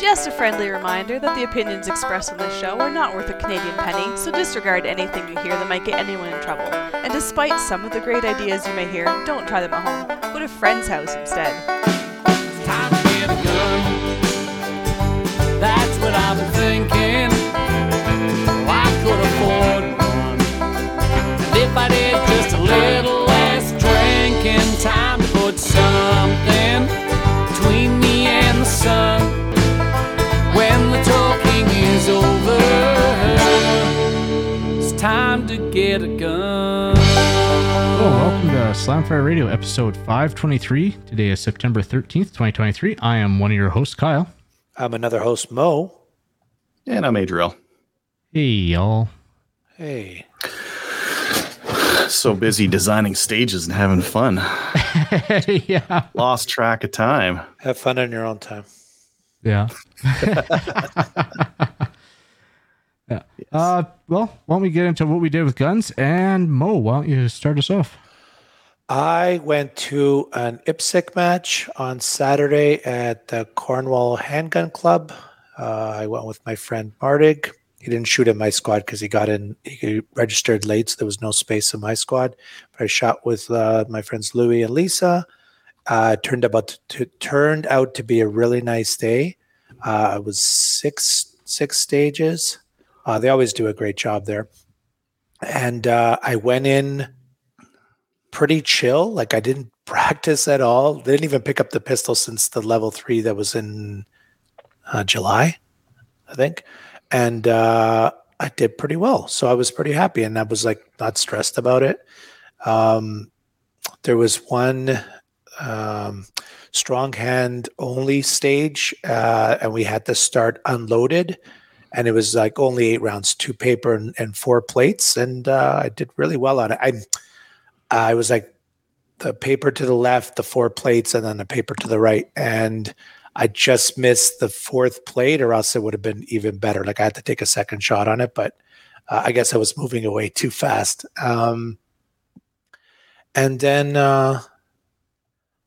Just a friendly reminder that the opinions expressed on this show are not worth a Canadian penny, so disregard anything you hear that might get anyone in trouble. And despite some of the great ideas you may hear, don't try them at home. Go to a friend's house instead. Slamfire Radio, episode 523. Today is September 13th, 2023. I am one of your hosts, Kyle. I'm another host, Mo. And I'm Adriel. Hey, y'all. Hey, So busy designing stages and having fun. yeah. Lost track of time. have fun on your own time. Yeah. yeah. Uh, well, why don't we get into what we did with guns? And Mo, why don't you start us off? I went to an IPSC match on Saturday at the Cornwall Handgun Club. Uh, I went with my friend Mardig. He didn't shoot in my squad because he got in, he registered late, so there was no space in my squad. But I shot with uh, my friends Louie and Lisa. Uh, turned about to, turned out to be a really nice day. Uh, it was six six stages. Uh, they always do a great job there. And uh, I went in pretty chill. Like I didn't practice at all. Didn't even pick up the pistol since the level three that was in uh, July, I think. And uh, I did pretty well. So I was pretty happy and I was like not stressed about it. Um, there was one um, strong hand only stage, uh, and we had to start unloaded. And it was like only eight rounds, two paper and, and four plates. And uh, I did really well on it. I I was like the paper to the left, the four plates, and then the paper to the right. And I just missed the fourth plate, or else it would have been even better. Like I had to take a second shot on it, but uh, I guess I was moving away too fast. Um, and then uh,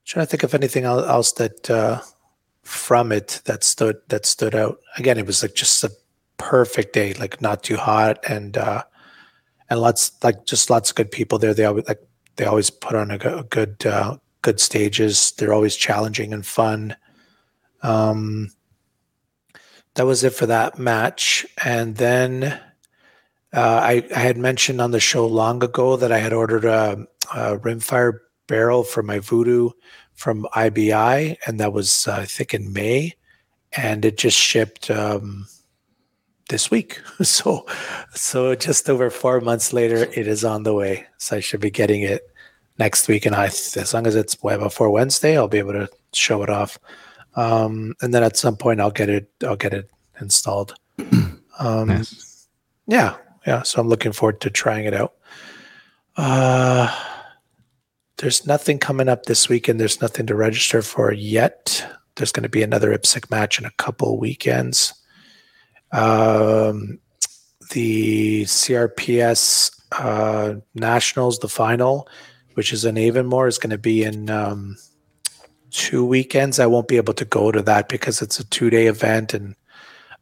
trying to think of anything else that uh, from it that stood that stood out. Again, it was like just a perfect day, like not too hot and uh, and lots like just lots of good people there. They always like they always put on a, go- good uh, good stages. They're always challenging and fun. Um, that was it for that match, and then uh, I, I had mentioned on the show long ago that I had ordered a, a rimfire barrel for my voodoo from IBI, and that was uh, I think in May, and it just shipped um, this week. So, so just over four months later, it is on the way. So I should be getting it next week, and I, as long as it's way before Wednesday, I'll be able to show it off. Um, and then at some point, I'll get it. I'll get it installed. Um, Nice. yeah, yeah. So I'm looking forward to trying it out. Uh, there's nothing coming up this weekend. There's nothing to register for yet. There's going to be another IPSC match in a couple weekends. Um, the CRPS uh, Nationals, the final, which is in Avonmore, is going to be in um, two weekends. I won't be able to go to that because it's a two day event and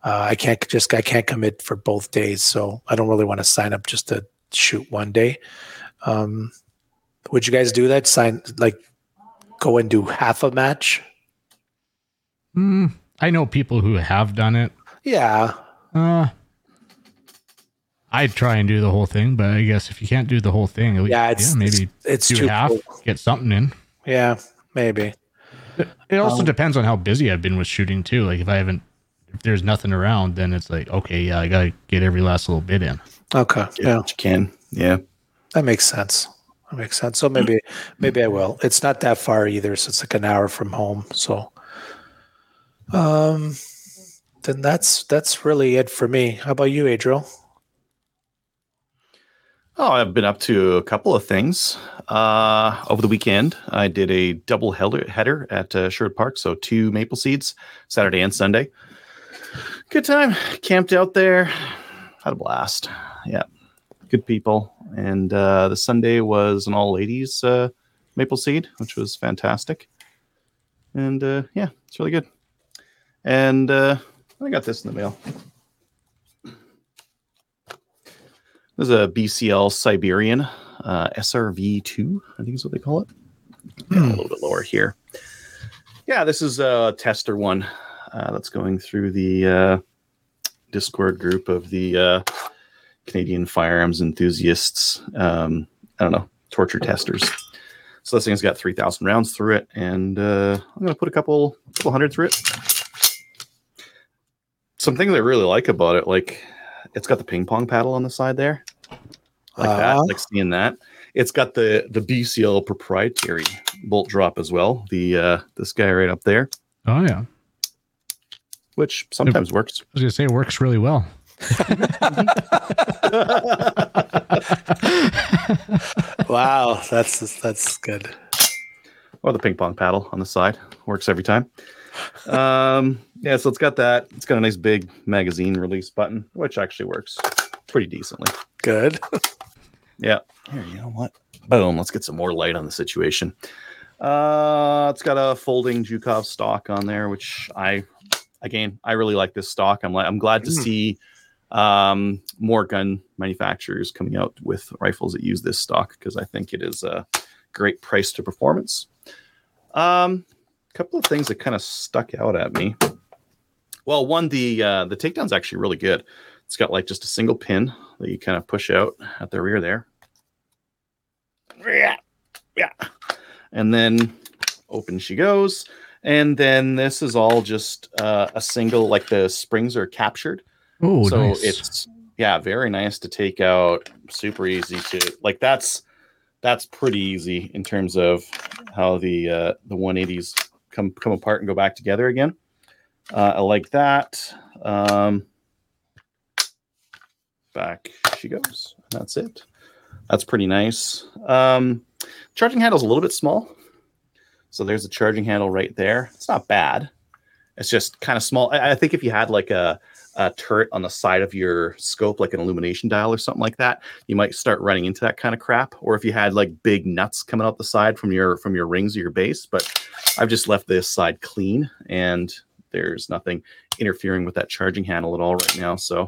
uh, I can't just I can't commit for both days. So I don't really want to sign up just to shoot one day. Um, would you guys do that? Sign like go and do half a match? Mm, I know people who have done it. Yeah, Uh, I'd try and do the whole thing, but I guess if you can't do the whole thing, at least- yeah. It's maybe it's, it's do too half, cool. get something in. Yeah, maybe. It also Um, depends on how busy I've been with shooting too. Like if I haven't, if there's nothing around, then it's like okay, yeah, I gotta get every last little bit in. Okay, Get yeah, what you can. Yeah. that makes sense. That makes sense. So maybe maybe I will. It's not that far either, so it's like an hour from home. So, um, then that's that's really it for me. How about you, Adriel? Oh, I've been up to a couple of things. Uh, over the weekend, I did a double header, at uh, Sherwood Park. So two maple seeds, Saturday and Sunday. Good time. Camped out there. Had a blast. Yeah. Good people. And uh, the Sunday was an all ladies uh, maple seed, which was fantastic. And uh, yeah, it's really good. And uh, I got this in the mail. This is a BCL Siberian uh, SRV2, I think is what they call it. A little bit lower here. Yeah, this is a tester one uh, that's going through the uh, Discord group of the uh, Canadian firearms enthusiasts. Um, I don't know, torture testers. So this thing's got 3,000 rounds through it, and uh, I'm going to put a couple, couple hundred through it. Something that I really like about it, like it's got the ping pong paddle on the side there, like Uh-huh. that, like seeing that. It's got the the BCL proprietary bolt drop as well. The uh, this guy right up there, Oh yeah. which sometimes works. I was gonna say it works really well. Wow, that's that's good. or the ping pong paddle on the side works every time. Um, yeah, so it's got that. It's got a nice big magazine release button, which actually works pretty decently. Good. Yeah. Here, you know what? Boom. Let's get some more light on the situation. Uh, it's got a folding Zhukov stock on there, which I, again, I really like this stock. I'm like, I'm glad to Mm. see um, more gun manufacturers coming out with rifles that use this stock because I think it is a great price to performance. Um, couple of things that kind of stuck out at me. Well, one, the uh, the takedown's actually really good. It's got like just a single pin that you kind of push out at the rear there. Yeah, yeah. And then open she goes. And then this is all just uh, a single, like the springs are captured. Oh, so nice. it's yeah, very nice to take out. Super easy to like. That's that's pretty easy in terms of how the uh, the 180s come come apart and go back together again. Uh, I like that. Um, back she goes. That's it. That's pretty nice. Um, charging handle's a little bit small. So there's a charging handle right there. It's not bad. It's just kind of small. I, I think if you had like a, a turret on the side of your scope, like an illumination dial or something like that, you might start running into that kind of crap. Or if you had like big nuts coming out the side from your from your rings or your base. But I've just left this side clean and there's nothing interfering with that charging handle at all right now. So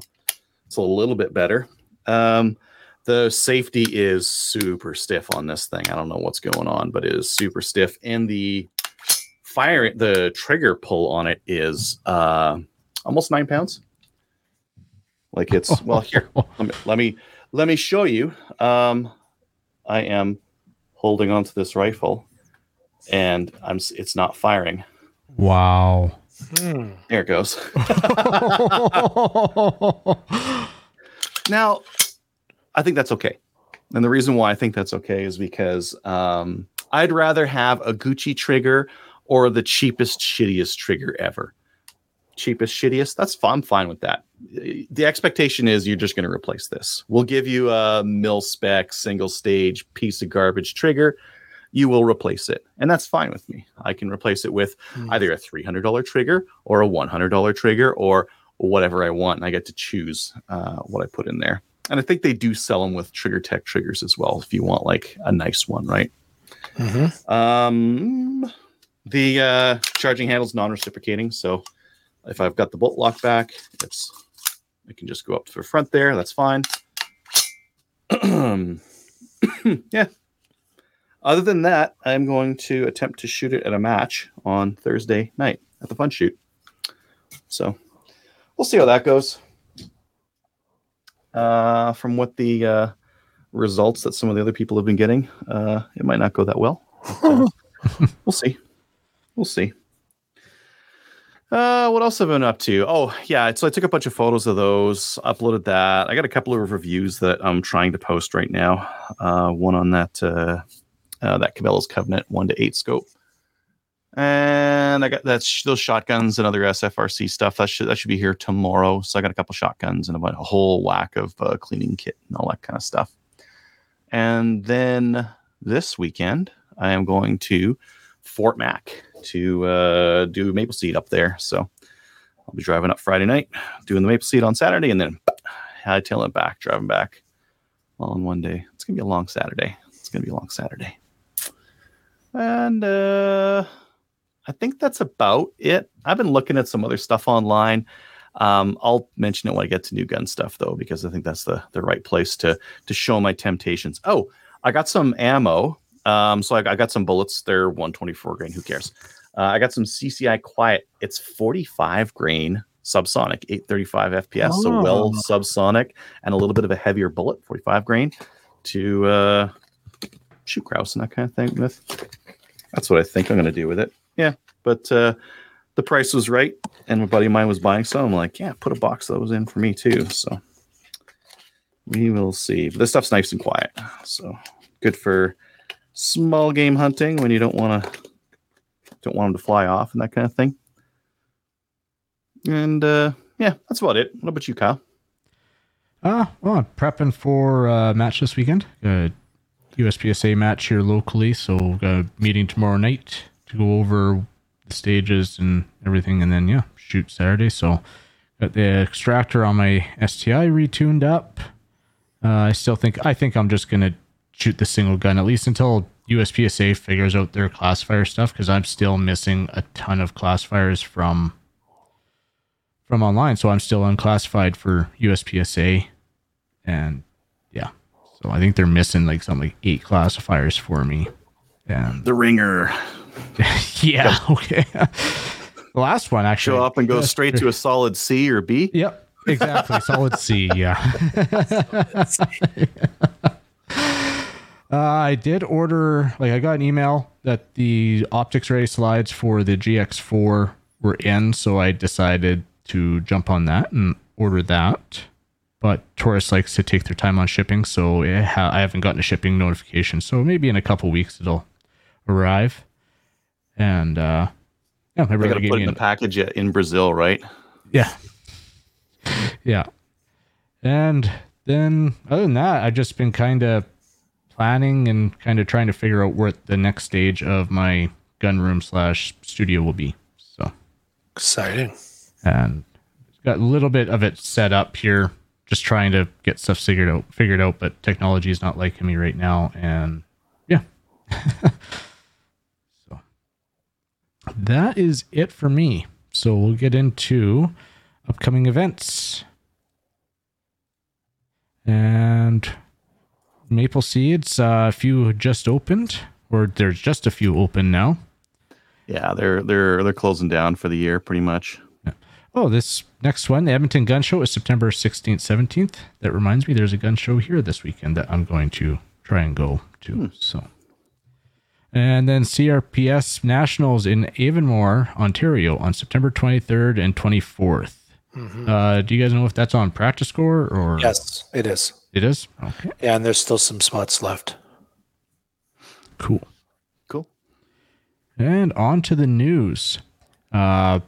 it's a little bit better. Um, the safety is super stiff on this thing. I don't know what's going on, but it is super stiff. And the fire, the trigger pull on it is uh, almost nine pounds. Like it's well here. Let me let me let me show you. Um, I am holding onto this rifle, and I'm it's not firing. wow. Hmm. There it goes. Now, I think that's okay. And the reason why I think that's okay is because um, I'd rather have a Gucci trigger or the cheapest, shittiest trigger ever. Cheapest, shittiest, that's fine. I'm fine with that. The expectation is you're just going to replace this. We'll give you a mil spec, single stage piece of garbage trigger. You will replace it. And that's fine with me. I can replace it with Hmm. either a $300 trigger or a $100 trigger or whatever I want. And I get to choose uh, what I put in there. And I think they do sell them with Trigger Tech triggers as well if you want like a nice one, right? Mhm. Um, the uh, charging handle's non-reciprocating, so if I've got the bolt lock back, it's I can just go up to the front there. That's fine. yeah. Other than that, I'm going to attempt to shoot it at a match on Thursday night at the fun shoot. So we'll see how that goes. Uh, from what the uh, results that some of the other people have been getting, uh, it might not go that well. But, uh, we'll see. We'll see. Uh, what else have I been up to? Oh, yeah. So I took a bunch of photos of those, uploaded that. I got a couple of reviews that I'm trying to post right now. Uh, one on that uh, uh, that Cabela's Covenant one to eight scope, and I got that's those shotguns and other SFRC stuff. That should that should be here tomorrow. So I got a couple shotguns and a, whole whack of uh, cleaning kit and all that kind of stuff. And then this weekend, I am going to Fort Mac to uh, do maple seed up there. So I'll be driving up Friday night, doing the maple seed on Saturday, and then I hightailing it back, driving back all in one day. It's gonna be a long Saturday. It's gonna be a long Saturday. And uh, I think that's about it. I've been looking at some other stuff online. Um, I'll mention it when I get to new gun stuff though, because I think that's the the right place to to show my temptations. Oh, I got some ammo. Um, so I, I got some bullets. They're 124 grain. Who cares? Uh, I got some CCI Quiet. It's 45 grain subsonic, 835 FPS, so well Oh. subsonic, and a little bit of a heavier bullet, 45 grain, to uh, shoot grouse and that kind of thing with. That's what I think I'm going to do with it. Yeah, but uh, the price was right, and my buddy of mine was buying some. I'm like, yeah, put a box of those in for me too. So we will see. But this stuff's nice and quiet, so good for small game hunting when you don't want to don't want them to fly off and that kind of thing. And uh, yeah, that's about it. What about you, Kyle? Uh, well, I'm prepping for a match this weekend. USPSA match here locally, so got a meeting tomorrow night to go over the stages and everything, and then yeah, shoot Saturday. So got the extractor on my STI retuned up. Uh, I still think I think I'm just gonna shoot the single gun at least until USPSA figures out their classifier stuff because I'm still missing a ton of classifiers from from online, so I'm still unclassified for USPSA, and yeah, so I think they're missing like something like eight classifiers for me, and The ringer. yeah, okay. the last one actually Show up and go straight to a solid C or B. Yep, exactly. Solid C. Yeah. Uh, I did order, like, I got an email that the optics ray slides for the GX4 were in, so I decided to jump on that and order that. But Taurus likes to take their time on shipping, so it ha- I haven't gotten a shipping notification. So maybe in a couple weeks it'll arrive. And uh, yeah, everybody got to put it in the package in Brazil, right? yeah. Yeah. And then other than that, I've just been kind of planning and kind of trying to figure out what the next stage of my gun room slash studio will be. So, Exciting. and got a little bit of it set up here, just trying to get stuff figured out, figured out, but technology is not liking me right now. And yeah. so that is it for me. So we'll get into upcoming events. And Maple Seeds, uh, a few just opened, or there's just a few open now. Yeah, they're they're they're closing down for the year, pretty much. Oh, this next one, the Edmonton Gun Show, is September 16th, 17th. That reminds me, there's a gun show here this weekend that I'm going to try and go to. So, and then CRPS Nationals in Avonmore, Ontario, on September 23rd and 24th. Uh, do you guys know if that's on practice score or Yes, it is. it is? Okay, Yeah, and there's still some spots left. cool. Cool. And on to the news. Uh,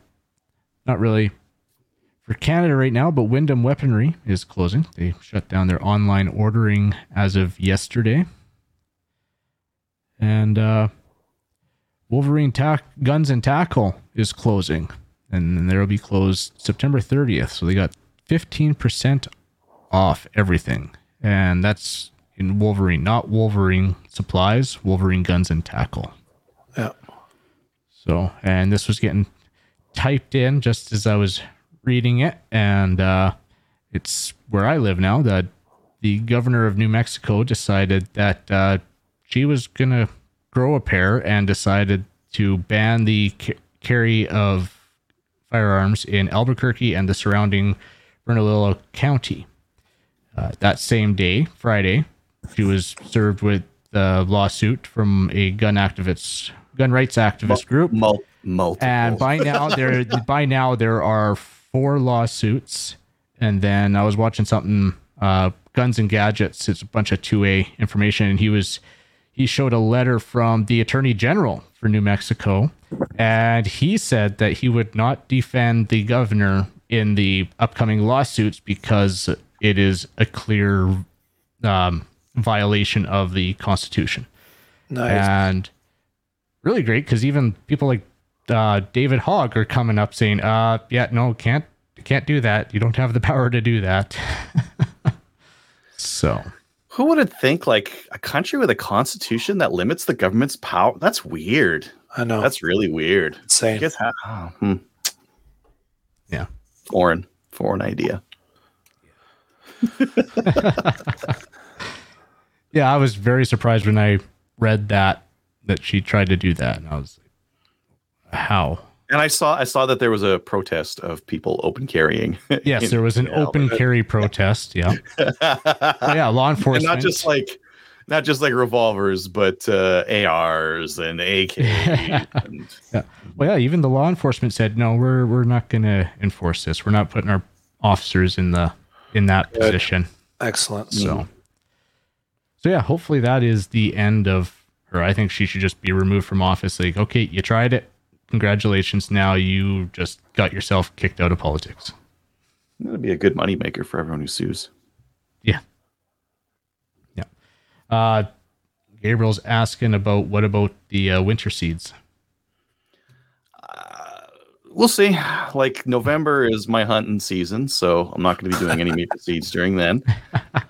not really for Canada right now, but Windham Weaponry is closing. They shut down their online ordering as of yesterday. And uh, Wolverine Tack Guns and Tackle is closing, and then they'll be closed September 30th. So they got 15% off everything, and that's in Wolverine, not Wolverine supplies, Wolverine Guns and Tackle. Yeah. So, and this was getting typed in just as I was reading it, and uh, it's where I live now. That the governor of New Mexico decided that uh, she was gonna grow a pair and decided to ban the ca- carry of firearms in Albuquerque and the surrounding Bernalillo County. Uh, that same day, Friday, she was served with a lawsuit from a gun activists, gun rights activist group. Mul- multiple. And by now there by now there are four lawsuits. And then I was watching something uh Guns and Gadgets, it's a bunch of 2A information and he was he showed a letter from the Attorney General for New Mexico and he said that he would not defend the governor in the upcoming lawsuits because it is a clear um, violation of the Constitution Nice. and really great because even people like uh, David Hogg are coming up saying, "Uh, yeah, no, can't can't do that. You don't have the power to do that." so Who would have think like a country with a constitution that limits the government's power? That's weird. I know. That's really weird. I insane. guess ha- oh, hmm. Yeah. Foreign, foreign idea. Yeah, I was very surprised when I read that that she tried to do that, and I was like, "How?" And I saw, I saw that there was a protest of people open carrying. Yes, there was an in open Alberta. carry protest. Yeah, yeah, law and enforcement. not just like, not just like revolvers, but uh, ARs and AK. and, well, yeah, even the law enforcement said, "No, we're we're not going to enforce this. We're not putting our officers in the in that Good. position." Excellent. So, so yeah, hopefully that is the end of her. I think she should just be removed from office. Like, okay, you tried it. Congratulations. Now you just got yourself kicked out of politics. that'd be a good moneymaker for everyone who sues. Yeah. Yeah. Uh, Gabriel's asking about what about the uh, winter seeds? We'll see. Like November is my hunting season, so I'm not going to be doing any maple seeds during then.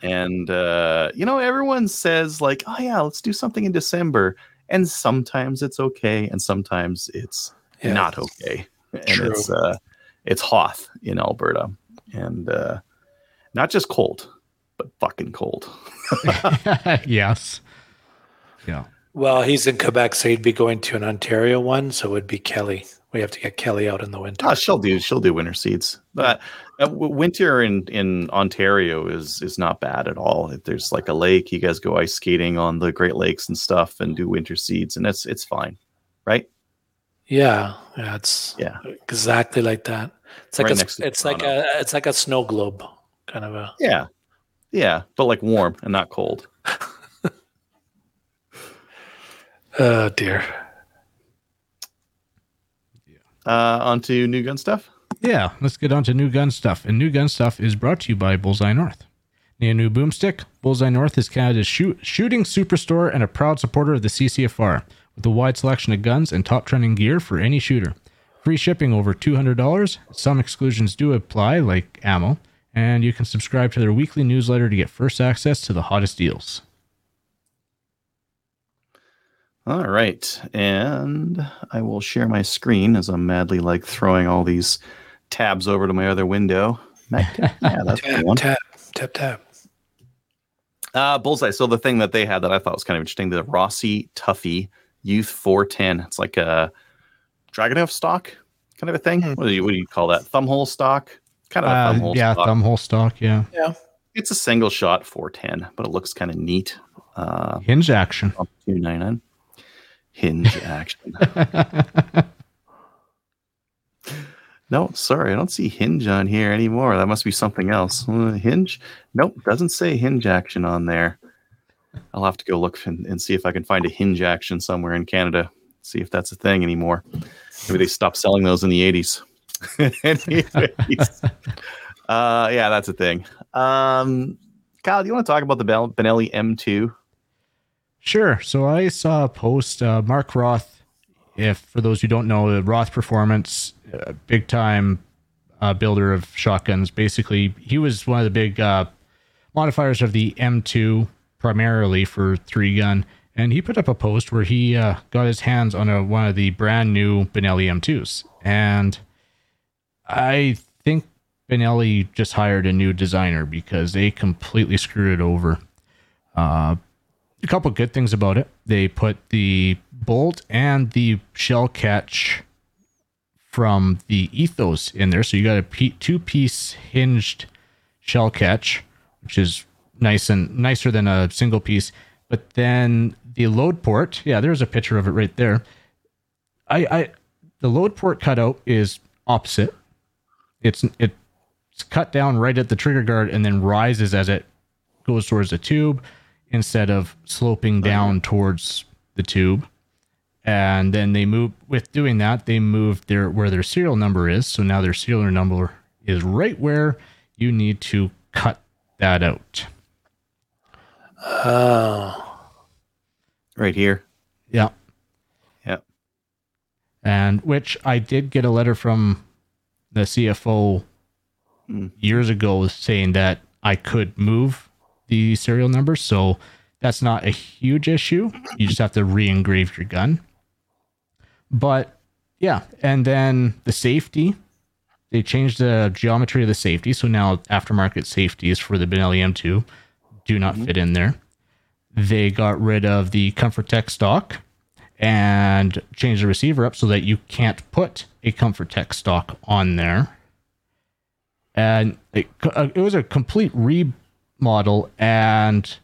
And uh, you know, everyone says like, "Oh yeah, let's do something in December," and sometimes it's okay, and sometimes it's Yeah. not okay. And True. it's uh, it's Hoth in Alberta, and uh, not just cold, but fucking cold. yes. Yeah. Well, he's in Quebec, so he'd be going to an Ontario one, so it would be Kelly. We have to get Kelly out in the winter. Oh, she'll do. She'll do winter seeds. But uh, winter in in Ontario is is not bad at all. If there's like a lake, you guys go ice skating on the Great Lakes and stuff, and do winter seeds, and it's it's fine, right? Yeah, yeah, it's Yeah. exactly like that. It's like Right a, it's like a it's like a snow globe kind of a. Yeah, yeah, but like warm and not cold. Oh dear. Uh, on to new gun stuff. Yeah, let's get on to new gun stuff. And new gun stuff is brought to you by Bullseye North. Need a new boomstick? Bullseye North is Canada's shoot, shooting superstore and a proud supporter of the CCFR, with a wide selection of guns and top trending gear for any shooter. Free shipping over $200. Some exclusions do apply, like ammo, and you can subscribe to their weekly newsletter to get first access to the hottest deals. All right, and I will share my screen as I'm madly like throwing all these tabs over to my other window. yeah, that's the Tap one. tap tap tap. Uh, Bullseye. So the thing that they had that I thought was kind of interesting, the Rossi Tuffy Youth 410. It's like a Dragunov stock kind of a thing. Hmm. What do you what do you call that? Thumbhole stock? Kind of a Uh, thumbhole yeah, stock. thumbhole stock, Yeah. yeah. it's a single shot 410, but it looks kind of neat. Uh, Hinge action. 299 hinge action. no, sorry, I don't see hinge on here anymore. That must be something else. Uh, hinge? Nope, doesn't say hinge action on there. I'll have to go look and, and see if I can find a hinge action somewhere in Canada. See if that's a thing anymore. Maybe they stopped selling those in the 80s. Anyways. uh, yeah, that's a thing. Um, Kyle, do you want to talk about the Benelli M2? Sure. So I saw a post, uh, Mark Roth. If for those who don't know, Roth Performance, uh, big time uh, builder of shotguns. Basically, he was one of the big uh, modifiers of the M2, primarily for three gun. And he put up a post where he uh, got his hands on a, one of the brand new Benelli M2s. And I think Benelli just hired a new designer because they completely screwed it over. A couple good things about it. They put the bolt and the shell catch from the ethos in there. So you got a two piece hinged shell catch, which is nice and nicer than a single piece. But then the load port, yeah, there's a picture of it right there. I, I the load port cutout is opposite. It's it's cut down right at the trigger guard and then rises as it goes towards the tube instead of sloping down towards the tube. And then they move with doing that, they moved their where their serial number is. So now their serial number is right where you need to cut that out. Oh, Right here. Yeah. Yeah. And which I did get a letter from the CFO Hmm. years ago saying that I could move the serial number, so that's not a huge issue. You just have to re-engrave your gun. But yeah, and then the safety, they changed the geometry of the safety, so now aftermarket safeties for the Benelli M2 do not mm-hmm. fit in there. They got rid of the Comfort Tech stock and changed the receiver up so that you can't put a Comfort Tech stock on there. And it, it was a complete remodel and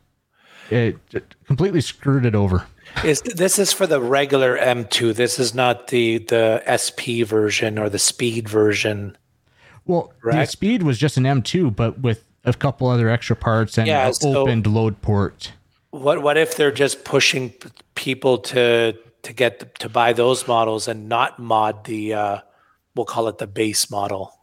it it completely screwed it over. Is this is for the regular M2? This is not the the SP version or the Speed version. Well, the speed was just an M2, but with a couple other extra parts and Yeah, an so- opened load port. What what if they're just pushing people to to get to buy those models and not mod the uh, we'll call it the base model?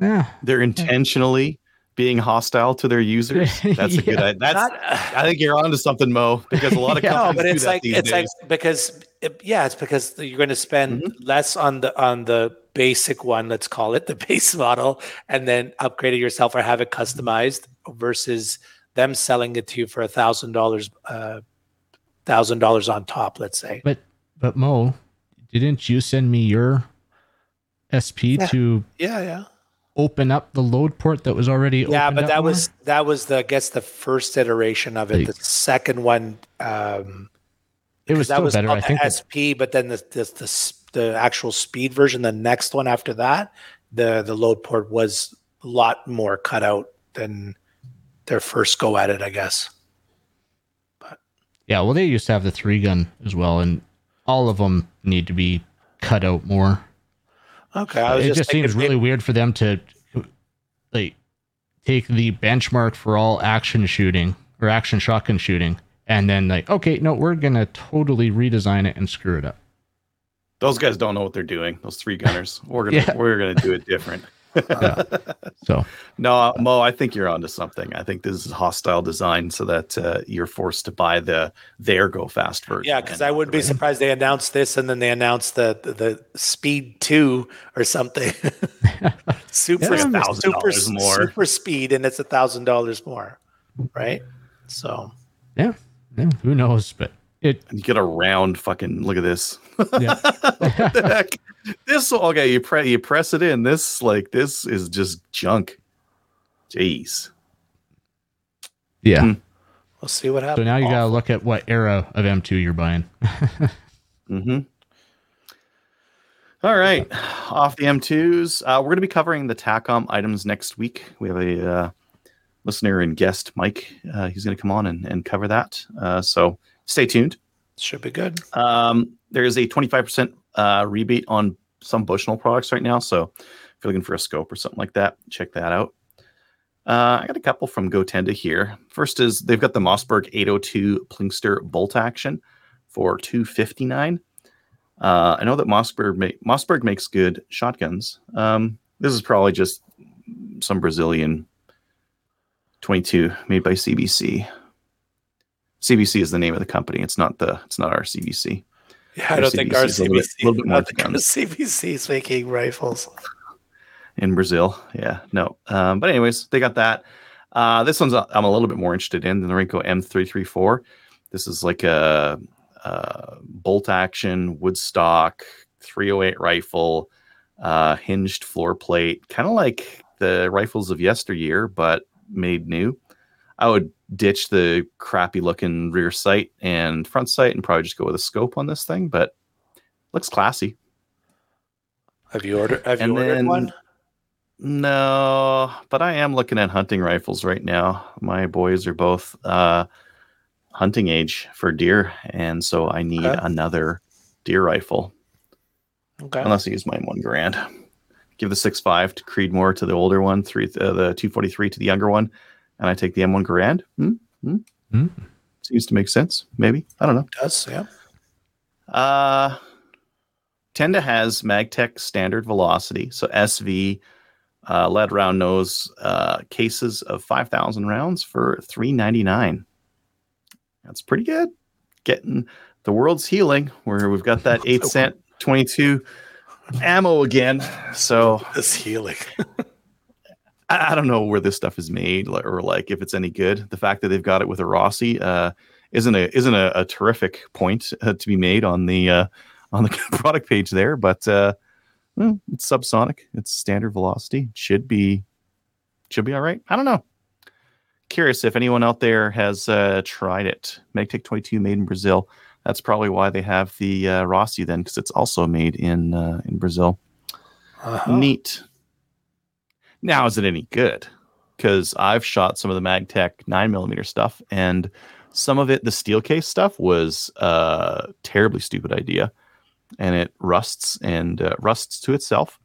Yeah, They're intentionally being hostile to their users. That's a good Yeah. idea. That's Not- I think you're onto something, Mo, because a lot of Yeah. companies No, but do it's that like these it's like because it, yeah, it's because you're going to spend less on the on the basic one, let's call it the base model, and then upgrade it yourself or have it customized versus them selling it to you for a thousand dollars, uh, thousand dollars on top. Let's say. but but Mo, didn't you send me your SP Yeah. to Yeah, yeah, open up the load port that was already yeah. But that more? was that was the I guess the first iteration of it. Like- the second one. Um, it was that was better. I think. that- SP, but then the, the the the actual speed version, the next one after that, the the load port was a lot more cut out than their first go at it, I guess. But yeah, well, they used to have the three gun as well, and all of them need to be cut out more. Okay, I was it just, just, seems really weird for them to like take the benchmark for all action shooting or action shotgun shooting and then like okay no we're gonna totally redesign it and screw it up Those guys don't know what they're doing. Those three gunners. We're gonna Yeah. we're gonna do it different. So No, Mo, I think you're onto something. I think this is hostile design so that uh, you're forced to buy the their go fast version. Yeah, because I wouldn't be surprised they announced this and then they announced the the, the Speed Two or something. super It's super more. super speed, and it's a thousand dollars more, right? So yeah, yeah who knows but it And you get a round fucking look at this. Yeah what the heck? This okay, you press you press it in. This like this is just junk. Jeez. yeah Hmm. we'll see what happens. so now you gotta look at what era of m2 you're buying Mm-hmm. All right, off the M2s. Uh, we're going to be covering the TACOM items next week. We have a uh, listener and guest, Mike. Uh, he's going to come on and, and cover that. Uh, so stay tuned. should be good. Um, there is a 25% uh, rebate on some Bushnell products right now. So if you're looking for a scope or something like that, check that out. Uh, I got a couple from GoTenda here. First is they've got the Mossberg 802 Plinkster bolt action for 259. Uh, I know that Mossberg, ma- Mossberg makes good shotguns. Um, this is probably just some Brazilian 22 made by CBC. CBC is the name of the company. It's not the. It's not our CBC. Yeah, I don't think our CBC is a little bit- little bit more. CBC is making rifles. in Brazil. Yeah, no. Um, but anyways, they got that. Uh, this one's uh, I'm a little bit more interested in the Renko M334. This is like a, a bolt action Woodstock 308 rifle, uh, hinged floor plate, kind of like the rifles of yesteryear, but made new. I would ditch the crappy looking rear sight and front sight and probably just go with a scope on this thing, but looks classy. Have you ordered? Have And you ordered then- one? No, but I am looking at hunting rifles right now. My boys are both uh, hunting age for deer, and so I need Okay. another deer rifle. Okay. Unless I use mine one grand. Give the six five to Creedmoor to the older one, three uh, the two forty three to the younger one, and I take the M one Garand. Hmm? Hmm? Hmm. Seems to make sense. Maybe I don't know. does yeah. Uh, Tenda has Magtech standard velocity, so SV uh, lead round nose uh, cases of five thousand rounds for three ninety nine. That's pretty good. Getting the world's healing, where we've got that eight cent twenty two ammo again. So This healing. I, I don't know where this stuff is made or like if it's any good. The fact that they've got it with a Rossi uh, isn't a isn't a, a terrific point uh, to be made on the uh, on the product page there, but uh, well, it's subsonic. It's standard velocity. Should be should be all right. I don't know. Curious if anyone out there has uh, tried it. Magtech 22 made in Brazil. That's probably why they have the uh, Rossi then, because it's also made in uh, in Brazil. Uh-huh. Neat. Now, is it any good? Because I've shot some of the Magtech nine millimeter stuff, and some of it, the steel case stuff, was a terribly stupid idea, and it rusts and uh, rusts to itself.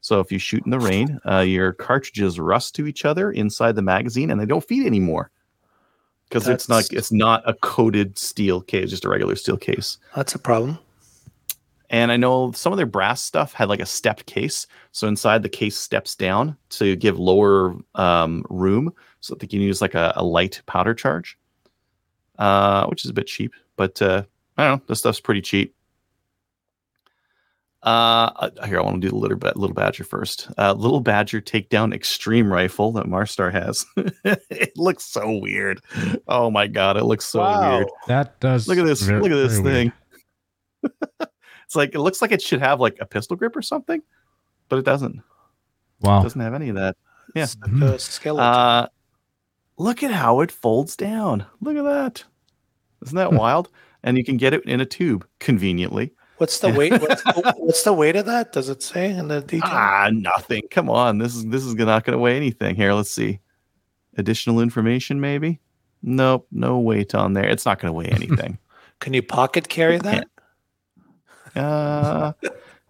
So if you shoot in the rain, uh, your cartridges rust to each other inside the magazine, and they don't feed anymore because it's not it's not a coated steel case, just a regular steel case. That's a problem. And I know some of their brass stuff had like a stepped case. So inside the case steps down to give lower um, room so that they can use like a, a light powder charge, uh, which is a bit cheap. But uh, I don't know. This stuff's pretty cheap. Uh, uh, here, I want to do the little, little Badger first. Uh, little Badger takedown extreme rifle that Marstar has. it looks so weird. Oh my God. It looks so weird. That does. Look at this. very- look at this thing. it's like it looks like it should have like a pistol grip or something, but it doesn't. It Wow. doesn't have any of that. Yeah. It's like a skeleton. Uh look at how it folds down. Look at that. Isn't that wild? And you can get it in a tube conveniently. what's the weight? What's the, what's the weight of that? Does it say in the detail? Ah, nothing. Come on. This is this is not going to weigh anything. Here, let's see. Additional information maybe? Nope, no weight on there. It's not going to weigh anything. Can you pocket carry that? Uh,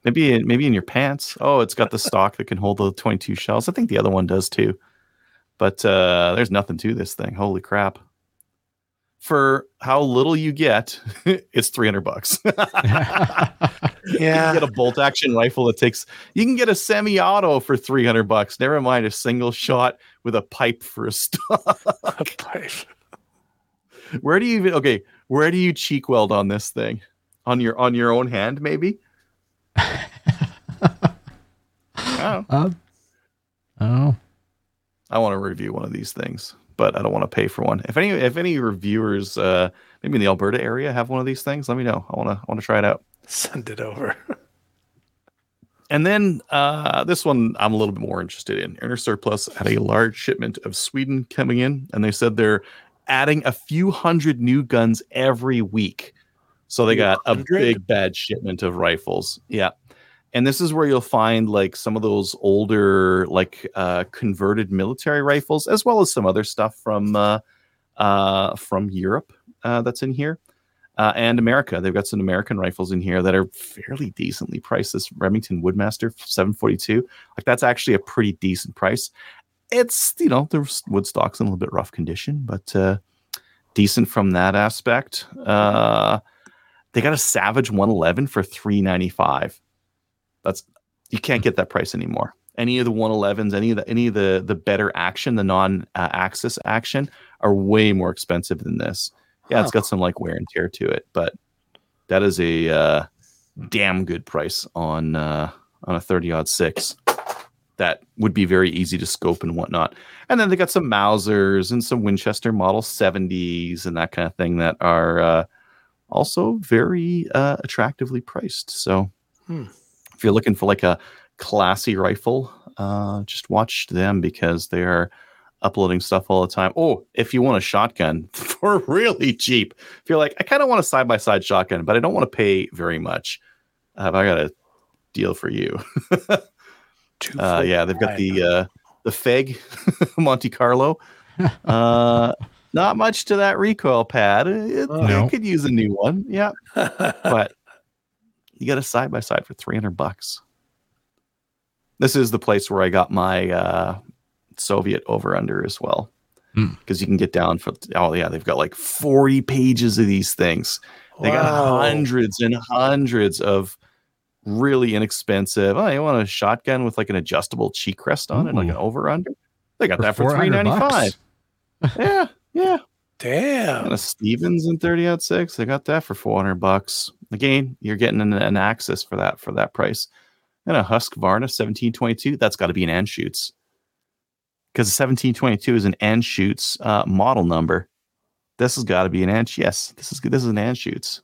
maybe in, maybe in your pants. Oh, it's got the stock that can hold the 22 shells. I think the other one does too. But uh, there's nothing to this thing. Holy crap! For how little you get, it's 300 bucks. you Yeah. can get a bolt action rifle that takes. You can get a semi-auto for 300 bucks. Never mind a single shot with a pipe for a stock. Pipe. where do you even? Okay, where do you cheek weld on this thing? On your on your own hand, maybe? Oh, Uh, oh. I want to review one of these things, but I don't want to pay for one. If any if any reviewers, uh, maybe in the Alberta area, have one of these things, let me know. I want to I want to try it out. Send it over. And then uh, this one I'm a little bit more interested in. Inner Surplus had a large shipment of Sweden coming in, and they said they're adding a few hundred new guns every week. So they got a big bad shipment of rifles. Yeah. And this is where you'll find like some of those older, like uh, converted military rifles, as well as some other stuff from uh, uh, from Europe uh, that's in here uh, and America. They've got some American rifles in here that are fairly decently priced. This Remington Woodmaster 742, like that's actually a pretty decent price. It's you know the wood stock's in a little bit rough condition, but uh, decent from that aspect. Uh, they got a Savage 111 for 395. That's you can't get that price anymore. Any of the 111s, any of the any of the the better action, the non-axis action, are way more expensive than this. Yeah, it's got some like wear and tear to it, but that is a uh, damn good price on uh, on a 30 odd six. That would be very easy to scope and whatnot. And then they got some Mausers and some Winchester Model 70s and that kind of thing that are uh, also very uh, attractively priced. So Hmm. if you're looking for like a classy rifle, uh, just watch them because they are uploading stuff all the time. Oh, if you want a shotgun for really cheap, if you're like, I kind of want a side by side shotgun, but I don't want to pay very much, uh, I got a deal for you. Uh, yeah, they've got the uh, the Feg Monte Carlo. Uh, not much to that recoil pad. It, Oh. No. could use a new one. Yeah, but you got a side by side for 300 bucks. This is the place where I got my uh, Soviet over under as well. Hmm. Because you can get down for, oh, yeah, they've got like 40 pages of these things. They got hundreds and hundreds of really inexpensive. Oh, you want a shotgun with like an adjustable cheek rest on it, like an over under? They got For that for 395. Yeah, yeah. Damn. And a Stevens in 30 out six. They got that for 400 bucks. Again, you're getting an, an Axis for that for that price. And a Husqvarna 1722. That's got to be an Anschutz. because 1722 is an Anschutz uh, model number. This has got to be an Ansch. Yes, this is this is an Anschutz,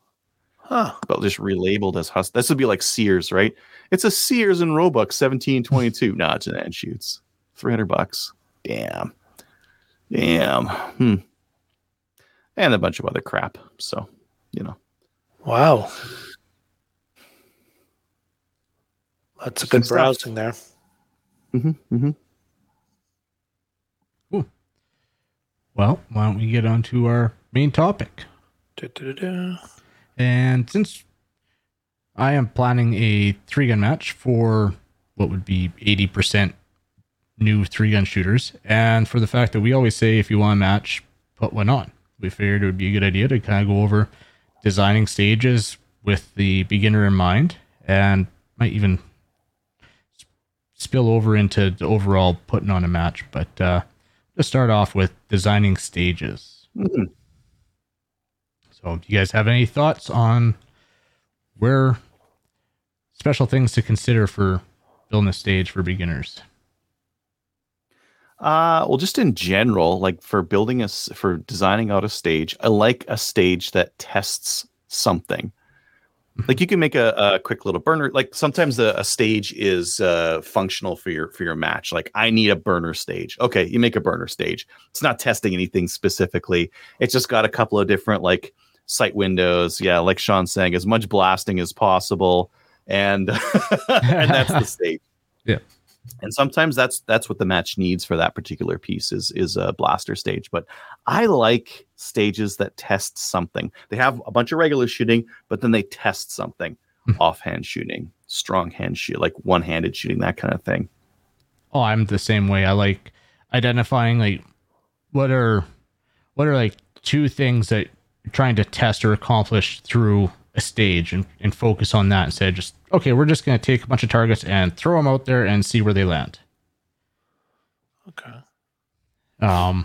Huh. but just relabeled as Hus. This would be like Sears, right? It's a Sears and Roebuck 1722. no, it's an Anschutz. 300 bucks. Damn. Damn. Hmm. And a bunch of other crap. So, you know. Wow. That's a good Some stuff. browsing there. Mm hmm hmm Well, why don't we get on to our main topic? Du-du-du-du. And since I am planning a three gun match for what would be 80% new three gun shooters, and for the fact that we always say if you want a match, put one on, we figured it would be a good idea to kind of go over designing stages with the beginner in mind and might even spill over into the overall putting on a match. But uh, to start off with designing stages. Mhm. So, do you guys have any thoughts on where special things to consider for building a stage for beginners? Uh, well, just in general, like for building a for designing out a stage, I like a stage that tests something. Like you can make a, a quick little burner. Like sometimes a, a stage is uh, functional for your for your match. Like I need a burner stage. Okay, you make a burner stage. It's not testing anything specifically. It's just got a couple of different like sight windows. Yeah, like Sean's saying, as much blasting as possible, and and that's the stage. Yeah. And sometimes that's that's what the match needs for that particular piece is is a blaster stage. But I like stages that test something. They have a bunch of regular shooting, but then they test something. Hmm. Offhand shooting, strong hand shoot, like one-handed shooting, that kind of thing. Oh, I'm the same way. I like identifying like what are what are like two things that you're trying to test or accomplish through a stage and, and focus on that instead of just okay, we're just gonna take a bunch of targets and throw them out there and see where they land. Okay. Um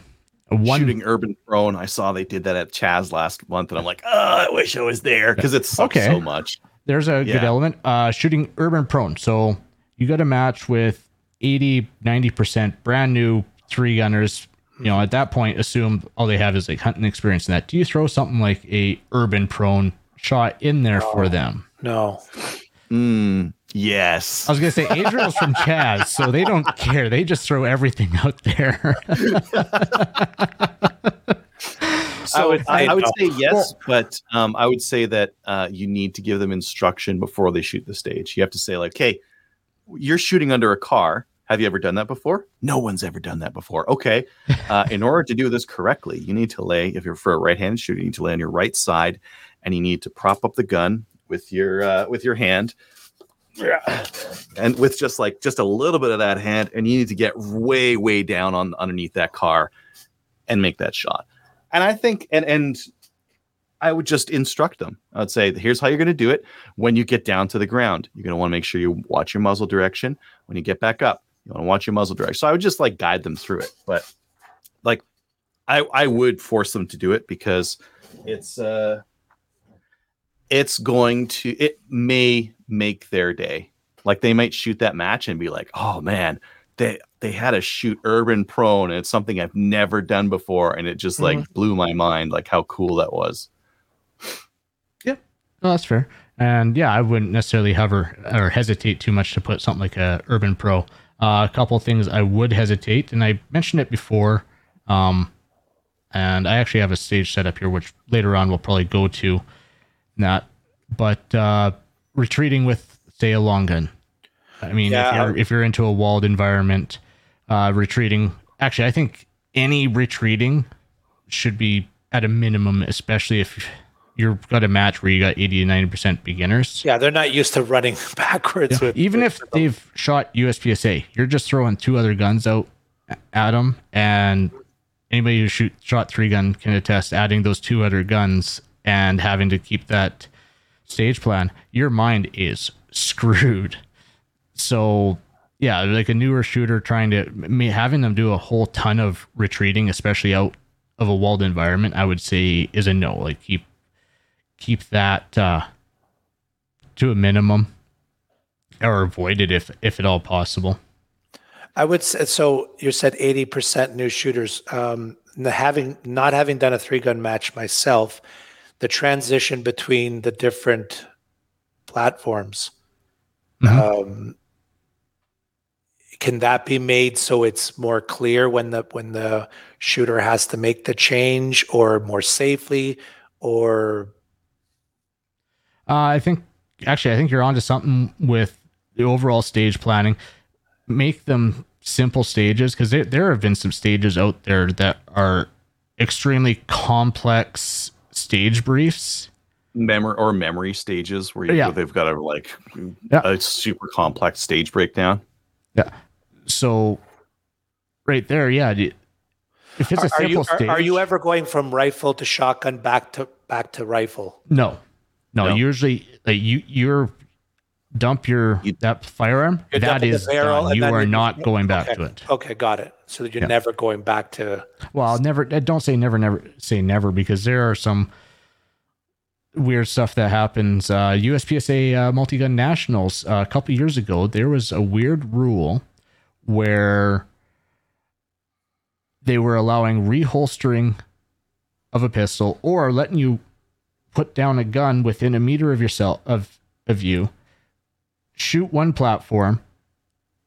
one Shooting urban prone, I saw they did that at Chaz last month, and I'm like, oh, I wish I was there because it's Okay. so much. there's a good element. Uh shooting urban prone. So you got a match with 80, 90% brand new three gunners. You know, at that point, assume all they have is like hunting experience in that. Do you throw something like a urban prone shot in there for them? No. Mm, yes. I was gonna say Adriel's from Chaz, so they don't care. They just throw everything out there. I would, I, I would say yes, but um, I would say that uh, you need to give them instruction before they shoot the stage. You have to say, like, "Hey, you're shooting under a car. Have you ever done that before? No one's ever done that before. Okay, uh, in order to do this correctly, you need to lay. If you're for a right-handed shooter, you need to lay on your right side, and you need to prop up the gun with your uh, with your hand." And with just like just a little bit of that hand, and you need to get way, way down on underneath that car and make that shot and I think and and I would just instruct them. I would say, here's how you're going to do it. When you get down to the ground, you're going to want to make sure you watch your muzzle direction. When you get back up, you want to watch your muzzle direction. So I would just like guide them through it. But like, I I would force them to do it because it's uh it's going to it may make their day. Like they might shoot that match and be like, oh man, they they had to shoot urban prone and it's something I've never done before and it just like blew my mind like how cool that was. No, that's fair. And yeah, I wouldn't necessarily hover or hesitate too much to put something like a urban prone. Uh, a couple of things I would hesitate, and I mentioned it before. Um, and I actually have a stage set up here, which later on we'll probably go to that. But uh, retreating with, say, a long gun. I mean, Yeah, if you're if you're into a walled environment, uh, retreating. Actually, I think any retreating should be at a minimum, especially if you've got a match where you got 80 to 90 percent beginners. Yeah, they're not used to running backwards with Even with- if they've shot USPSA, you're just throwing two other guns out at them, and anybody who shoot shot three gun can attest. Adding those two other guns and having to keep that stage plan, your mind is screwed. So yeah, like a newer shooter trying to having them do a whole ton of retreating, especially out of a walled environment, I would say is a no. Like keep keep that uh, to a minimum or avoid it if if at all possible. I would say so. You said eighty percent new shooters. Um, having not having done a three gun match myself, the transition between the different platforms, um, can that be made so it's more clear when the when the shooter has to make the change, or more safely, or? Uh, I think actually, I think you're onto something with the overall stage planning. Make them simple stages because there have been some stages out there that are extremely complex stage briefs. Memory or memory stages where, you, Yeah. where they've got a like Yeah. a super complex stage breakdown. Yeah. So right there, yeah. If it's a are, are simple you are, stage, are you ever going from rifle to shotgun back to back to rifle? no, no, No. Usually, like you, you're dump your You- that firearm. You're That barrel done. You are you- not going back okay. to it. Okay, got it. So that you're Yeah. never going back to. Well, I'll never. I Don't say never. Never say never because there are some weird stuff that happens. Uh, USPSA uh, multi gun nationals uh, a couple years ago, there was a weird rule where they were allowing reholstering of a pistol or letting you put down a gun within a meter of yourself of of you, shoot one platform,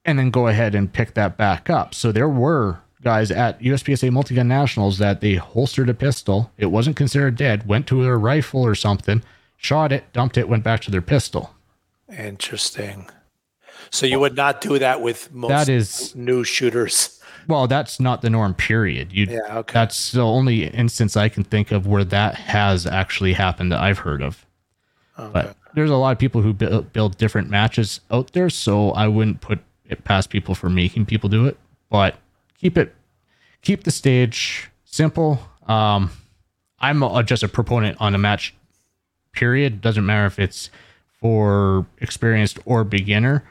and then go ahead and pick that back up. So there were guys at USPSA Multigun Nationals that they holstered a pistol. It wasn't considered dead, went to their rifle or something, shot it, dumped it, went back to their pistol. Interesting. So you would not do that with most That is- new shooters. Well, that's not the norm, period. You Yeah. Okay. that's the only instance I can think of where that has actually happened that I've heard of. okay. But there's a lot of people who build, build different matches out there, so I wouldn't put it past people for making people do it. But keep it, keep the stage simple. Um, I'm a, just a proponent on a match. Period. Doesn't matter if it's for experienced or beginner.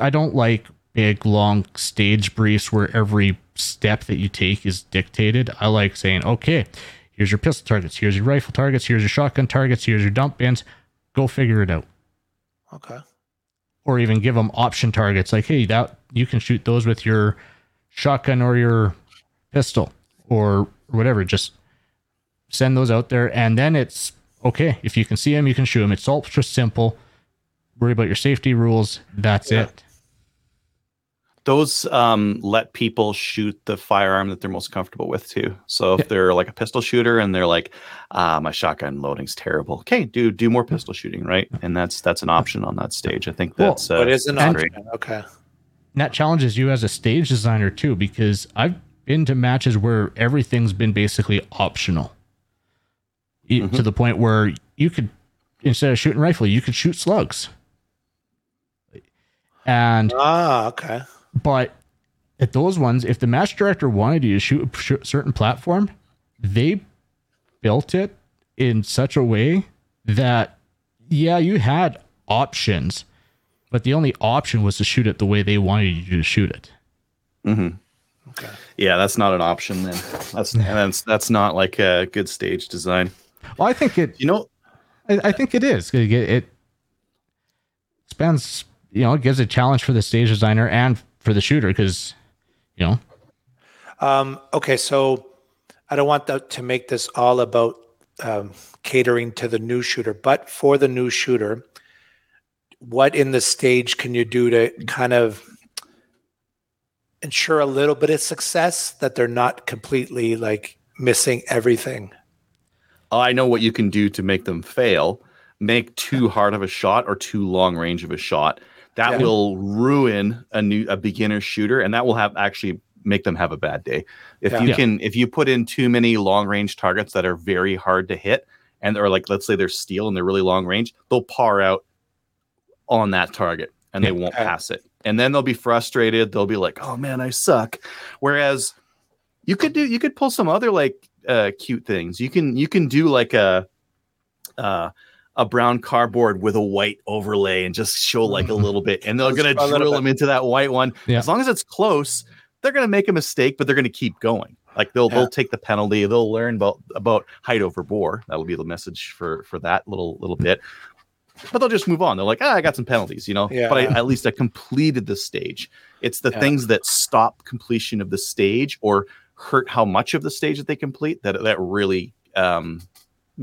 I don't like big long stage briefs where every step that you take is dictated. I like saying, okay, here's your pistol targets, here's your rifle targets, here's your shotgun targets, here's your dump bins. Go figure it out. okay. Or even give them option targets like, hey, that you can shoot those with your shotgun or your pistol or whatever. Just send those out there, and then it's okay. If you can see them, you can shoot them. It's ultra simple. Worry about your safety rules. That's Yeah. it. Those um, let people shoot the firearm that they're most comfortable with too. So if Yeah. they're like a pistol shooter and they're like, ah, my shotgun loading's terrible. Okay, do do more pistol shooting, right? And that's that's an option on that stage. I think Well, that's uh, What is an and- option? Okay. And that challenges you as a stage designer too, because I've been to matches where everything's been basically optional. E- Mhm. To the point where you could, instead of shooting rifle, you could shoot slugs. And Ah, okay. But at those ones, if the match director wanted you to shoot a certain platform, they built it in such a way that, yeah, you had options, but the only option was to shoot it the way they wanted you to shoot it. mhm. Okay. yeah, that's not an option then. That's and that's that's not like a good stage design. Well, I think it. You know, I, I think it is. It, it spends, you know, it gives a challenge for the stage designer and for the shooter because, you know, Um, okay, so I don't want that to make this all about um, catering to the new shooter, but for the new shooter, what in the stage can you do to kind of ensure a little bit of success that they're not completely like missing everything? I know what you can do to make them fail. Make too hard of a shot or too long range of a shot. That Yeah. will ruin a new a beginner shooter, and that will have actually make them have a bad day. If Yeah. you Yeah. can, if you put in too many long range targets that are very hard to hit, and they're like, let's say they're steel and they're really long range, they'll par out on that target and they won't Okay. pass it. And then they'll be frustrated. They'll be like, "Oh man, I suck." Whereas you could do, you could pull some other like uh, cute things. You can you can do like a uh, a brown cardboard with a white overlay and just show like a little bit, and they're gonna a drill them into that white one. Yeah. As long as it's close, they're gonna make a mistake, but they're gonna keep going. Like they'll Yeah. they'll take the penalty. They'll learn about about height over bore. That'll be the message for for that little little bit. but they'll just move on. They're like, ah, I got some penalties, you know. Yeah. But I, at least I completed the stage. It's the Yeah. things that stop completion of the stage or hurt how much of the stage that they complete that that really um,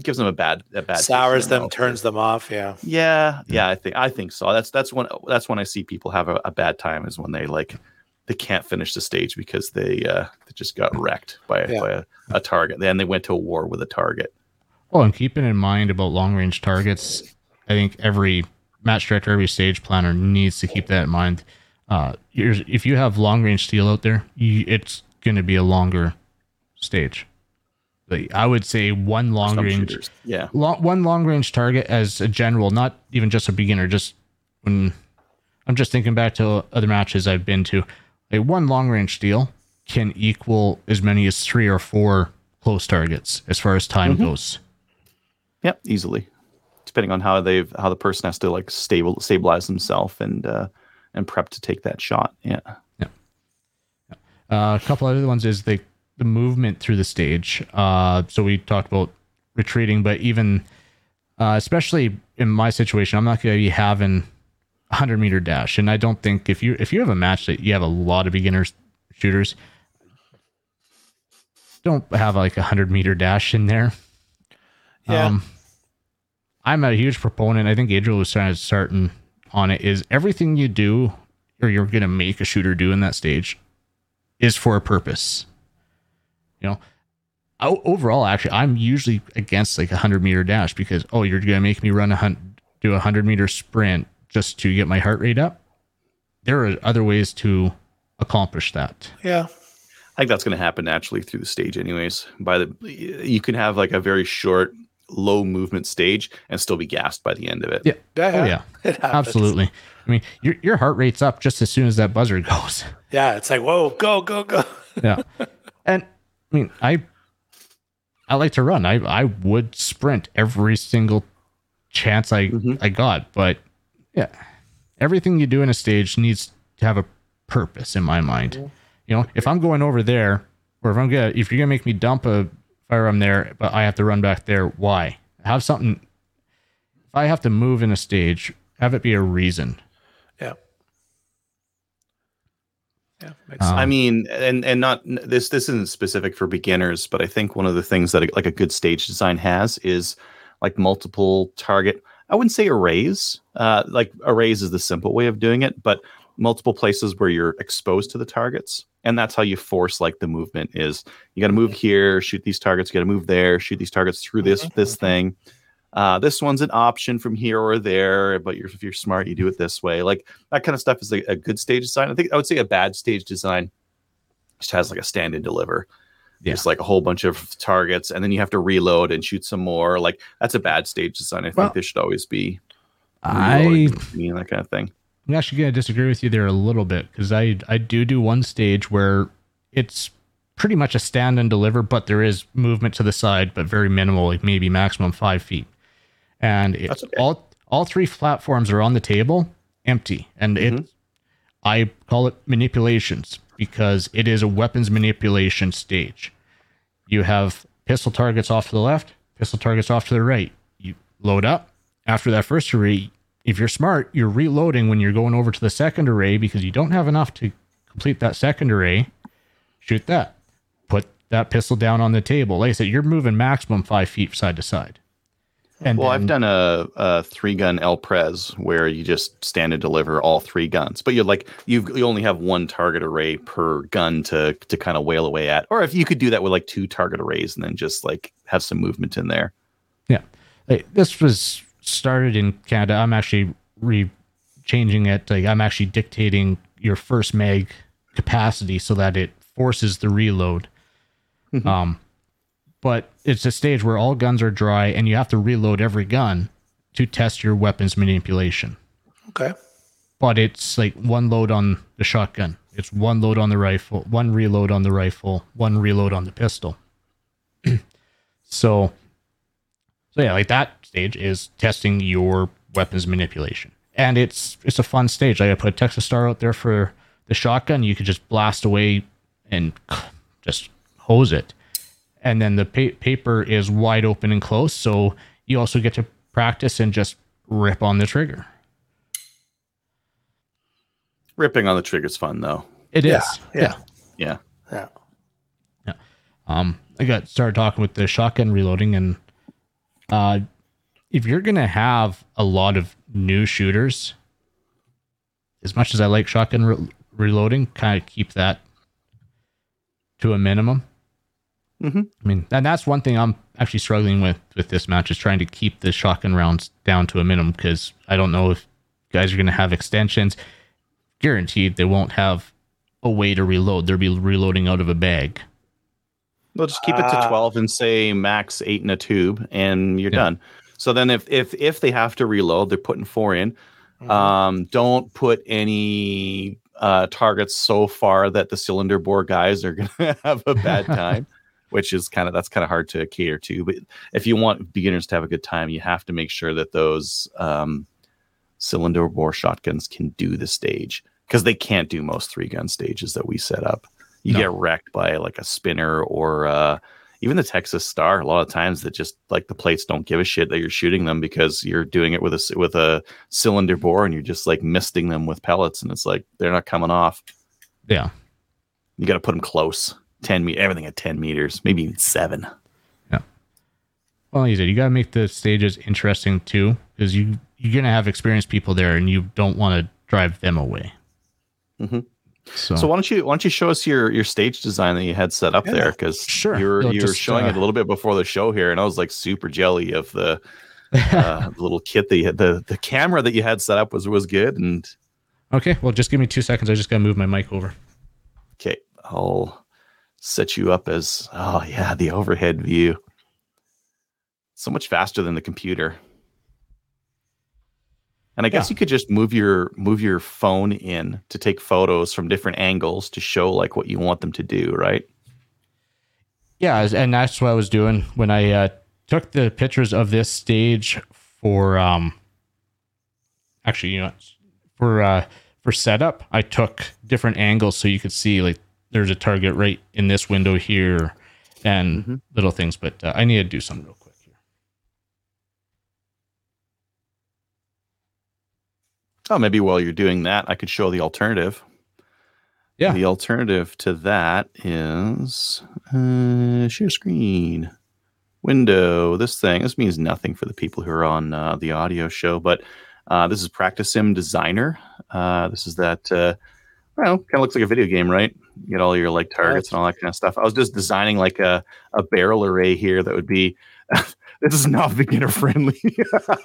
gives them a bad a bad Sours them, mouth. turns them off. Yeah. Yeah, yeah, I think I think so. That's that's when that's when I see people have a, a bad time is when they like they can't finish the stage because they uh they just got wrecked by, Yeah. by a, a target. Then they went to war with a target. Well, and keeping in mind about long range targets, I think every match director, every stage planner needs to keep that in mind. Uh, here's, if you have long range steel out there, you, it's going to be a longer stage. I would say one long range. Yeah. long, one long range target as a general, not even just a beginner. Just when I'm just thinking back to other matches I've been to, a one long range deal can equal as many as three or four close targets as far as time goes. Yep, easily. Depending on how they've how the person has to like stable stabilize themselves and uh and prep to take that shot. Yeah. Uh, a couple other ones is the the movement through the stage. Uh, so we talked about retreating, but even uh, especially in my situation, I'm not going to be having a hundred meter dash, and I don't think if you if you have a match that you have a lot of beginners shooters, don't have like a hundred meter dash in there. Yeah. Um, I'm a huge proponent. I think Adriel was trying to starting on it. Is everything you do or you're gonna make a shooter do in that stage is for a purpose. You know, o- overall, actually, I'm usually against like a hundred meter dash because oh, you're gonna make me run a hunt, do a hundred meter sprint just to get my heart rate up. There are other ways to accomplish that. Yeah. I think that's going to happen naturally through the stage, anyways. By the you can have like a very short, low movement stage and still be gassed by the end of it. Yeah. Yeah. Oh yeah, It absolutely. I mean, your your heart rate's up just as soon as that buzzer goes. Yeah. It's like, whoa, go, go, go. yeah and i mean i i like to run. I i would sprint every single chance i Mhm. i got but yeah everything you do in a stage needs to have a purpose in my mind. You know if i'm going over there or if i'm gonna if you're gonna make me dump a firearm there but i have to run back there why? Have something if i have to move in a stage have it be a reason. Yeah. Yeah. Um, I mean, and and not this this isn't specific for beginners, but I think one of the things that like a good stage design has is like multiple target. I wouldn't say arrays. Uh, like arrays is the simple way of doing it, but multiple places where you're exposed to the targets, and that's how you force like the movement is. You got to move here, shoot these targets. You got to move there, shoot these targets through this this thing. Uh, this one's an option from here or there, but you're, if you're smart, you do it this way. Like that kind of stuff is a, a good stage design. I think I would say a bad stage design just has like a stand and deliver. Yeah. Just like a whole bunch of targets, and then you have to reload and shoot some more. Like that's a bad stage design. I think Well, there should always be i mean that kind of thing. I'm actually going to disagree with you there a little bit because I I do do one stage where it's pretty much a stand and deliver, but there is movement to the side, but very minimal, like maybe maximum five feet. And it, okay. all all three platforms are on the table, empty, and it mm-hmm. I call it manipulations because it is a weapons manipulation stage. You have pistol targets off to the left, pistol targets off to the right. You load up. After that first array, if you're smart, you're reloading when you're going over to the second array because you don't have enough to complete that second array. Shoot that. Put that pistol down on the table. Like I said, you're moving maximum five feet side to side. And Well, I've done a, a three gun El Prez where you just stand and deliver all three guns, but you're like you you only have one target array per gun to to kind of wail away at. Or if you could do that with like two target arrays and then just like have some movement in there. Yeah. Like, this was started in Canada. I'm actually re changing it. Like I'm actually dictating your first mag capacity so that it forces the reload. Um but it's a stage where all guns are dry and you have to reload every gun to test your weapons manipulation. Okay. But it's like one load on the shotgun. It's one load on the rifle, one reload on the rifle, one reload on the pistol. so so yeah, like that stage is testing your weapons manipulation. And it's it's a fun stage. Like I put Texas Star out there for the shotgun, you could just blast away and just hose it. And then the pa- paper is wide open and close, so you also get to practice and just rip on the trigger. Ripping on the trigger is fun though. It is. Yeah. Yeah. Yeah. Um, I got started talking with the shotgun reloading, and uh, if you're gonna have a lot of new shooters, as much as I like shotgun re- reloading, kind of keep that to a minimum. Mhm. I mean, and that's one thing I'm actually struggling with with this match is trying to keep the shotgun rounds down to a minimum because I don't know if guys are gonna have extensions. Guaranteed, they won't have a way to reload. They'll be reloading out of a bag. Well, just keep it to Ah. 12 and say max eight in a tube, and you're Yeah. done. So then, if if if they have to reload, they're putting four in. Mhm. Um, don't put any uh, targets so far that the cylinder bore guys are gonna have a bad time, which is kind of that's kind of hard to cater to. But if you want beginners to have a good time, you have to make sure that those um, cylinder bore shotguns can do the stage because they can't do most three gun stages that we set up. You No. get wrecked by like a spinner or uh, even the Texas Star. A lot of times that just like the plates don't give a shit that you're shooting them because you're doing it with a with a cylinder bore and you're just like misting them with pellets and it's like they're not coming off. Yeah. You got to put them close, ten me everything at ten meters, maybe even seven. Yeah. Well, you said you got to make the stages interesting too, because you you're gonna have experienced people there, and you don't want to drive them away. Mhm. So, So why don't you why don't you show us your your stage design that you had set up Yeah. there? Because Sure. you were You'll you were showing uh, it a little bit before the show here, and I was like super jelly of the uh, the little kit that you had. The the camera that you had set up was was good, and okay, well, just give me two seconds. I just gotta move my mic over. okay, I'll set you up as oh yeah, the overhead view. So much faster than the computer. And I guess Yeah. you could just move your move your phone in to take photos from different angles to show like what you want them to do, right? Yeah, and that's what I was doing when I uh, took the pictures of this stage for um. Actually, you know, for uh for setup, I took different angles so you could see like there's a target right in this window here, and Mhm. little things. But uh, I need to do something real quick here. Oh, maybe while you're doing that, I could show the alternative. Yeah. The alternative to that is uh, share screen, window, this thing. This means nothing for the people who are on uh, the audio show, but uh, this is Practice Sim Designer. Uh, this is that, uh, well, kind of looks like a video game, right? Get all your like targets and all that kind of stuff. I was just designing like a, a barrel array here that would be. this is not beginner friendly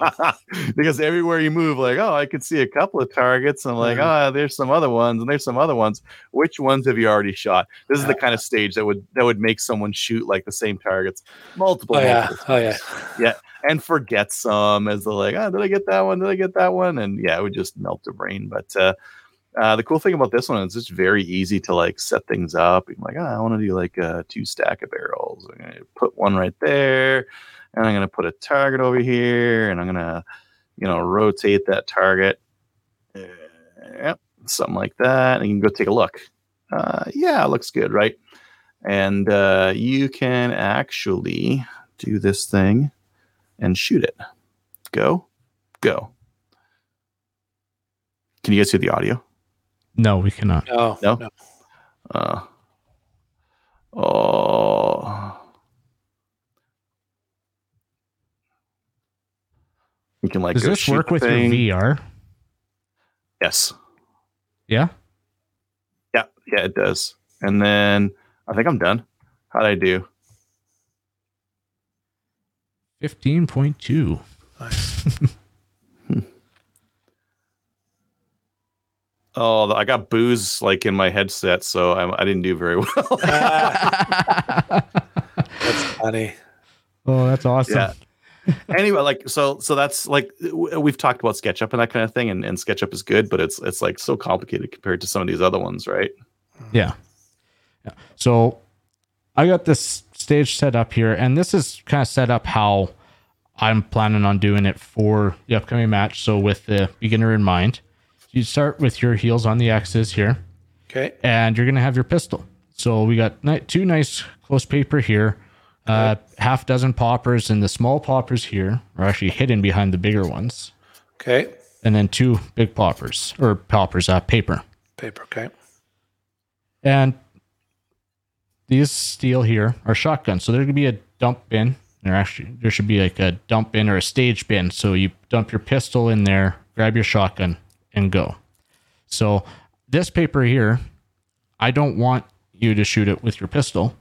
because everywhere you move, like, oh, I could see a couple of targets. And I'm like, oh, there's some other ones, and there's some other ones. Which ones have you already shot? This is the kind of stage that would that would make someone shoot like the same targets multiple, times. Oh yeah. multiple Oh yeah. and forget some as they're like, oh, did I get that one? Did I get that one? And yeah, it would just melt the brain. But uh, uh, the cool thing about this one is it's very easy to like set things up. You're like, oh, I want to do like uh, two stack of barrels. I'm gonna put one right there, and I'm gonna put a target over here, and I'm gonna, you know, rotate that target. Uh, yep, something like that. And you can go take a look. Uh, yeah, looks good, right? And uh, you can actually do this thing and shoot it. Go, go. Can you guys hear the audio? No, we cannot. No. No? no. Uh, oh. You can like Does this work with thing. your VR? Yes. Yeah. Yeah. Yeah, it does. And then I think I'm done. How'd I do? Fifteen point two. Nice. Oh, I got booze like in my headset, so I, I didn't do very well. That's funny. Oh, that's awesome. Yeah. anyway, like so, so that's like we've talked about SketchUp and that kind of thing, and, and SketchUp is good, but it's it's like so complicated compared to some of these other ones, right? Yeah. yeah. So I got this stage set up here, and this is kind of set up how I'm planning on doing it for the upcoming match. So with the beginner in mind, you start with your heels on the X's here, Okay. and you're gonna have your pistol. So we got two nice close paper here, uh, half dozen poppers, and the small poppers here are actually hidden behind the bigger ones. Okay. and then two big poppers or poppers, uh, paper. Paper. Okay. And these steel here are shotguns. So there's going to be a dump bin. There actually there should be like a dump bin or a stage bin. So you dump your pistol in there, grab your shotgun, and go. So this paper here, I don't want you to shoot it with your pistol.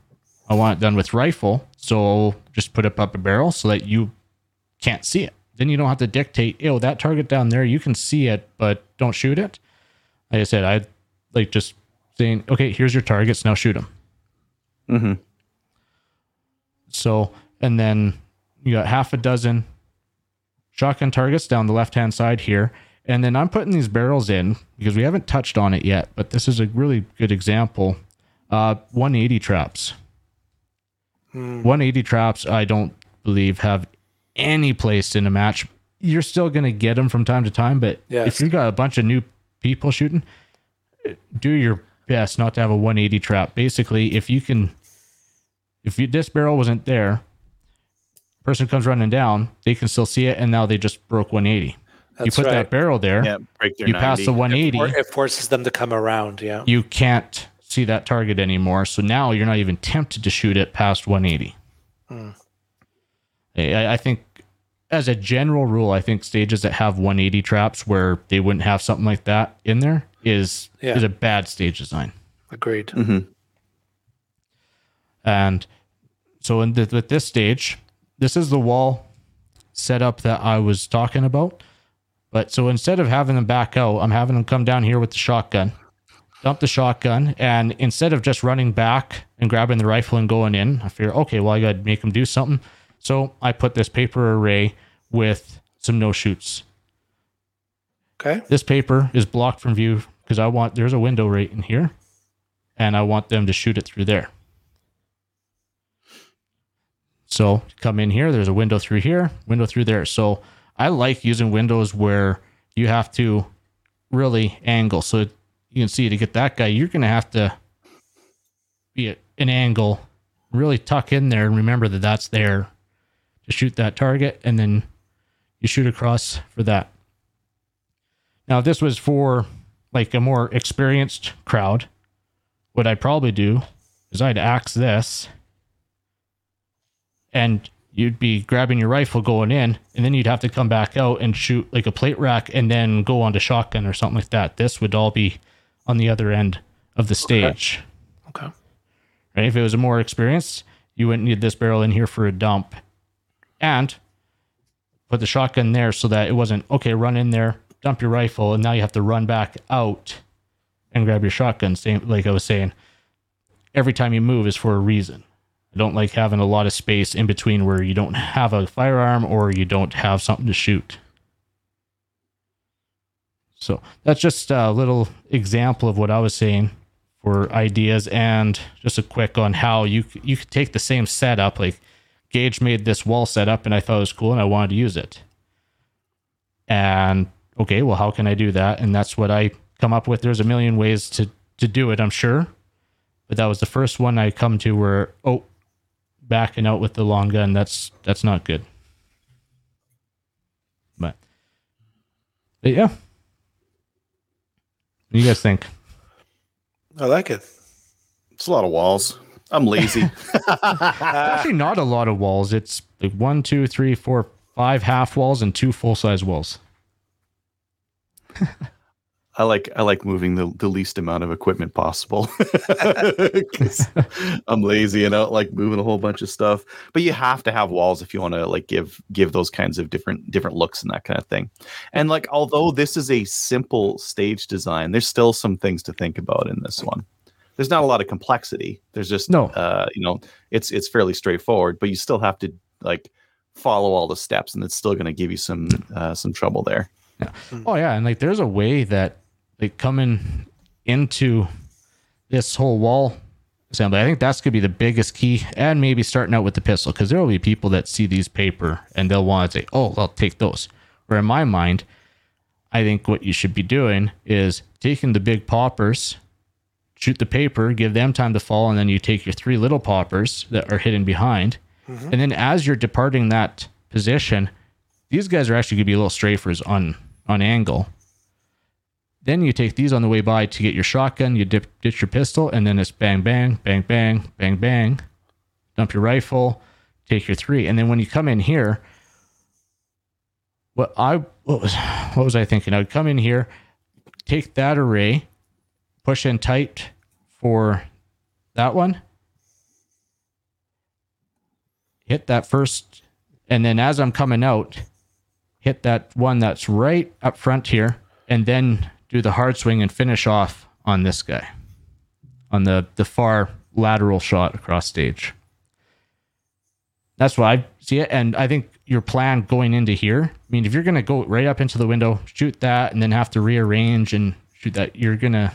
I want it done with rifle. So just put it up a barrel so that you can't see it. Then you don't have to dictate, oh, that target down there, you can see it, but don't shoot it. Like I said, I like just saying, okay, here's your targets, now shoot them. Mm-hmm. So, and then you got half a dozen shotgun targets down the left hand side here. And then I'm putting these barrels in because we haven't touched on it yet, but this is a really good example. Uh, 180 traps. 180 traps, I don't believe have any place in a match. You're still going to get them from time to time, but Yes. if you've got a bunch of new people shooting, do your best not to have a 180 trap. Basically, if you can, if you, this barrel wasn't there, person comes running down, they can still see it, and now they just broke 180. You put right. that barrel there, Yeah, break their you pass the 180, Or it forces them to come around. Yeah. you can't see that target anymore. So now you're not even tempted to shoot it past 180. Hmm. I, I think, as a general rule, I think stages that have 180 traps where they wouldn't have something like that in there is Yeah. is a bad stage design. Agreed. Mm-hmm. And so in the, with this stage, this is the wall setup that I was talking about. But so instead of having them back out, I'm having them come down here with the shotgun, dump the shotgun, and instead of just running back and grabbing the rifle and going in, I figure, okay, well, I got to make them do something. So I put this paper array with some no shoots. Okay. This paper is blocked from view because I want there's a window right in here, and I want them to shoot it through there. So come in here. There's a window through here, window through there. So I like using windows where you have to really angle. So you can see to get that guy, you're going to have to be at an angle, really tuck in there, and remember that that's there to shoot that target, and then you shoot across for that. Now, if this was for like a more experienced crowd, what I'd probably do is I'd axe this and you'd be grabbing your rifle going in, and then you'd have to come back out and shoot like a plate rack and then go on to shotgun or something like that. This would all be on the other end of the stage. Okay. Right? If it was a more experienced, you wouldn't need this barrel in here for a dump. And put the shotgun there so that it wasn't okay, run in there, dump your rifle, and now you have to run back out and grab your shotgun. Same like I was saying. Every time you move is for a reason. I don't like having a lot of space in between where you don't have a firearm or you don't have something to shoot. So that's just a little example of what I was saying for ideas and just a quick on how you you could take the same setup like Gage made this wall setup and I thought it was cool and I wanted to use it. And okay, well how can I do that? And that's what I come up with. There's a million ways to to do it, I'm sure. But that was the first one I come to where oh backing out with the long gun, that's that's not good. But, but yeah. What do you guys think? I like it. It's a lot of walls. I'm lazy. Actually, not a lot of walls. It's like one, two, three, four, five half walls and two full size walls. I like I like moving the, the least amount of equipment possible. I'm lazy and I don't like moving a whole bunch of stuff. But you have to have walls if you want to like give give those kinds of different different looks and that kind of thing. And like although this is a simple stage design, there's still some things to think about in this one. There's not a lot of complexity. There's just No. uh, you know, it's it's fairly straightforward, but you still have to like follow all the steps and it's still going to give you some uh, some trouble there. Yeah. Oh yeah, and like there's a way that like coming into this whole wall assembly. I think that's gonna be the biggest key, and maybe starting out with the pistol because there will be people that see these paper and they'll want to say, "Oh, I'll take those." Where in my mind, I think what you should be doing is taking the big poppers, shoot the paper, give them time to fall, and then you take your three little poppers that are hidden behind, mm-hmm. and then as you're departing that position, these guys are actually going to be little strafers on on angle. Then you take these on the way by to get your shotgun, you dip, ditch your pistol, and then it's bang, bang, bang, bang, bang, bang. Dump your rifle, take your three. And then when you come in here, what I what was what was I thinking? I would come in here, take that array, push in tight for that one, hit that first, and then as I'm coming out, hit that one that's right up front here, and then do the hard swing and finish off on this guy on the the far lateral shot across stage. That's why I see it, and I think your plan going into here. I mean, if you're gonna go right up into the window, shoot that, and then have to rearrange and shoot that, you're gonna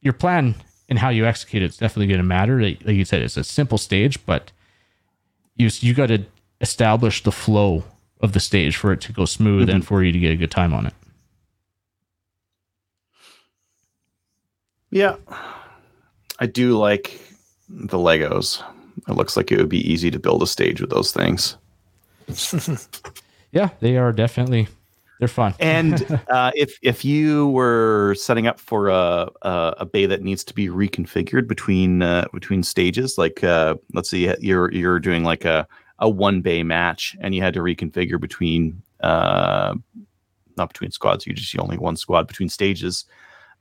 your plan and how you execute it's definitely gonna matter. Like, like you said, it's a simple stage, but you you got to establish the flow of the stage for it to go smooth mm-hmm. and for you to get a good time on it. Yeah. I do like the Legos. It looks like it would be easy to build a stage with those things. Yeah, they are definitely they're fun. And uh, if if you were setting up for a, a a bay that needs to be reconfigured between uh, between stages, like uh, let's see, you're you're doing like a a one bay match, and you had to reconfigure between uh, not between squads, you just see only one squad between stages.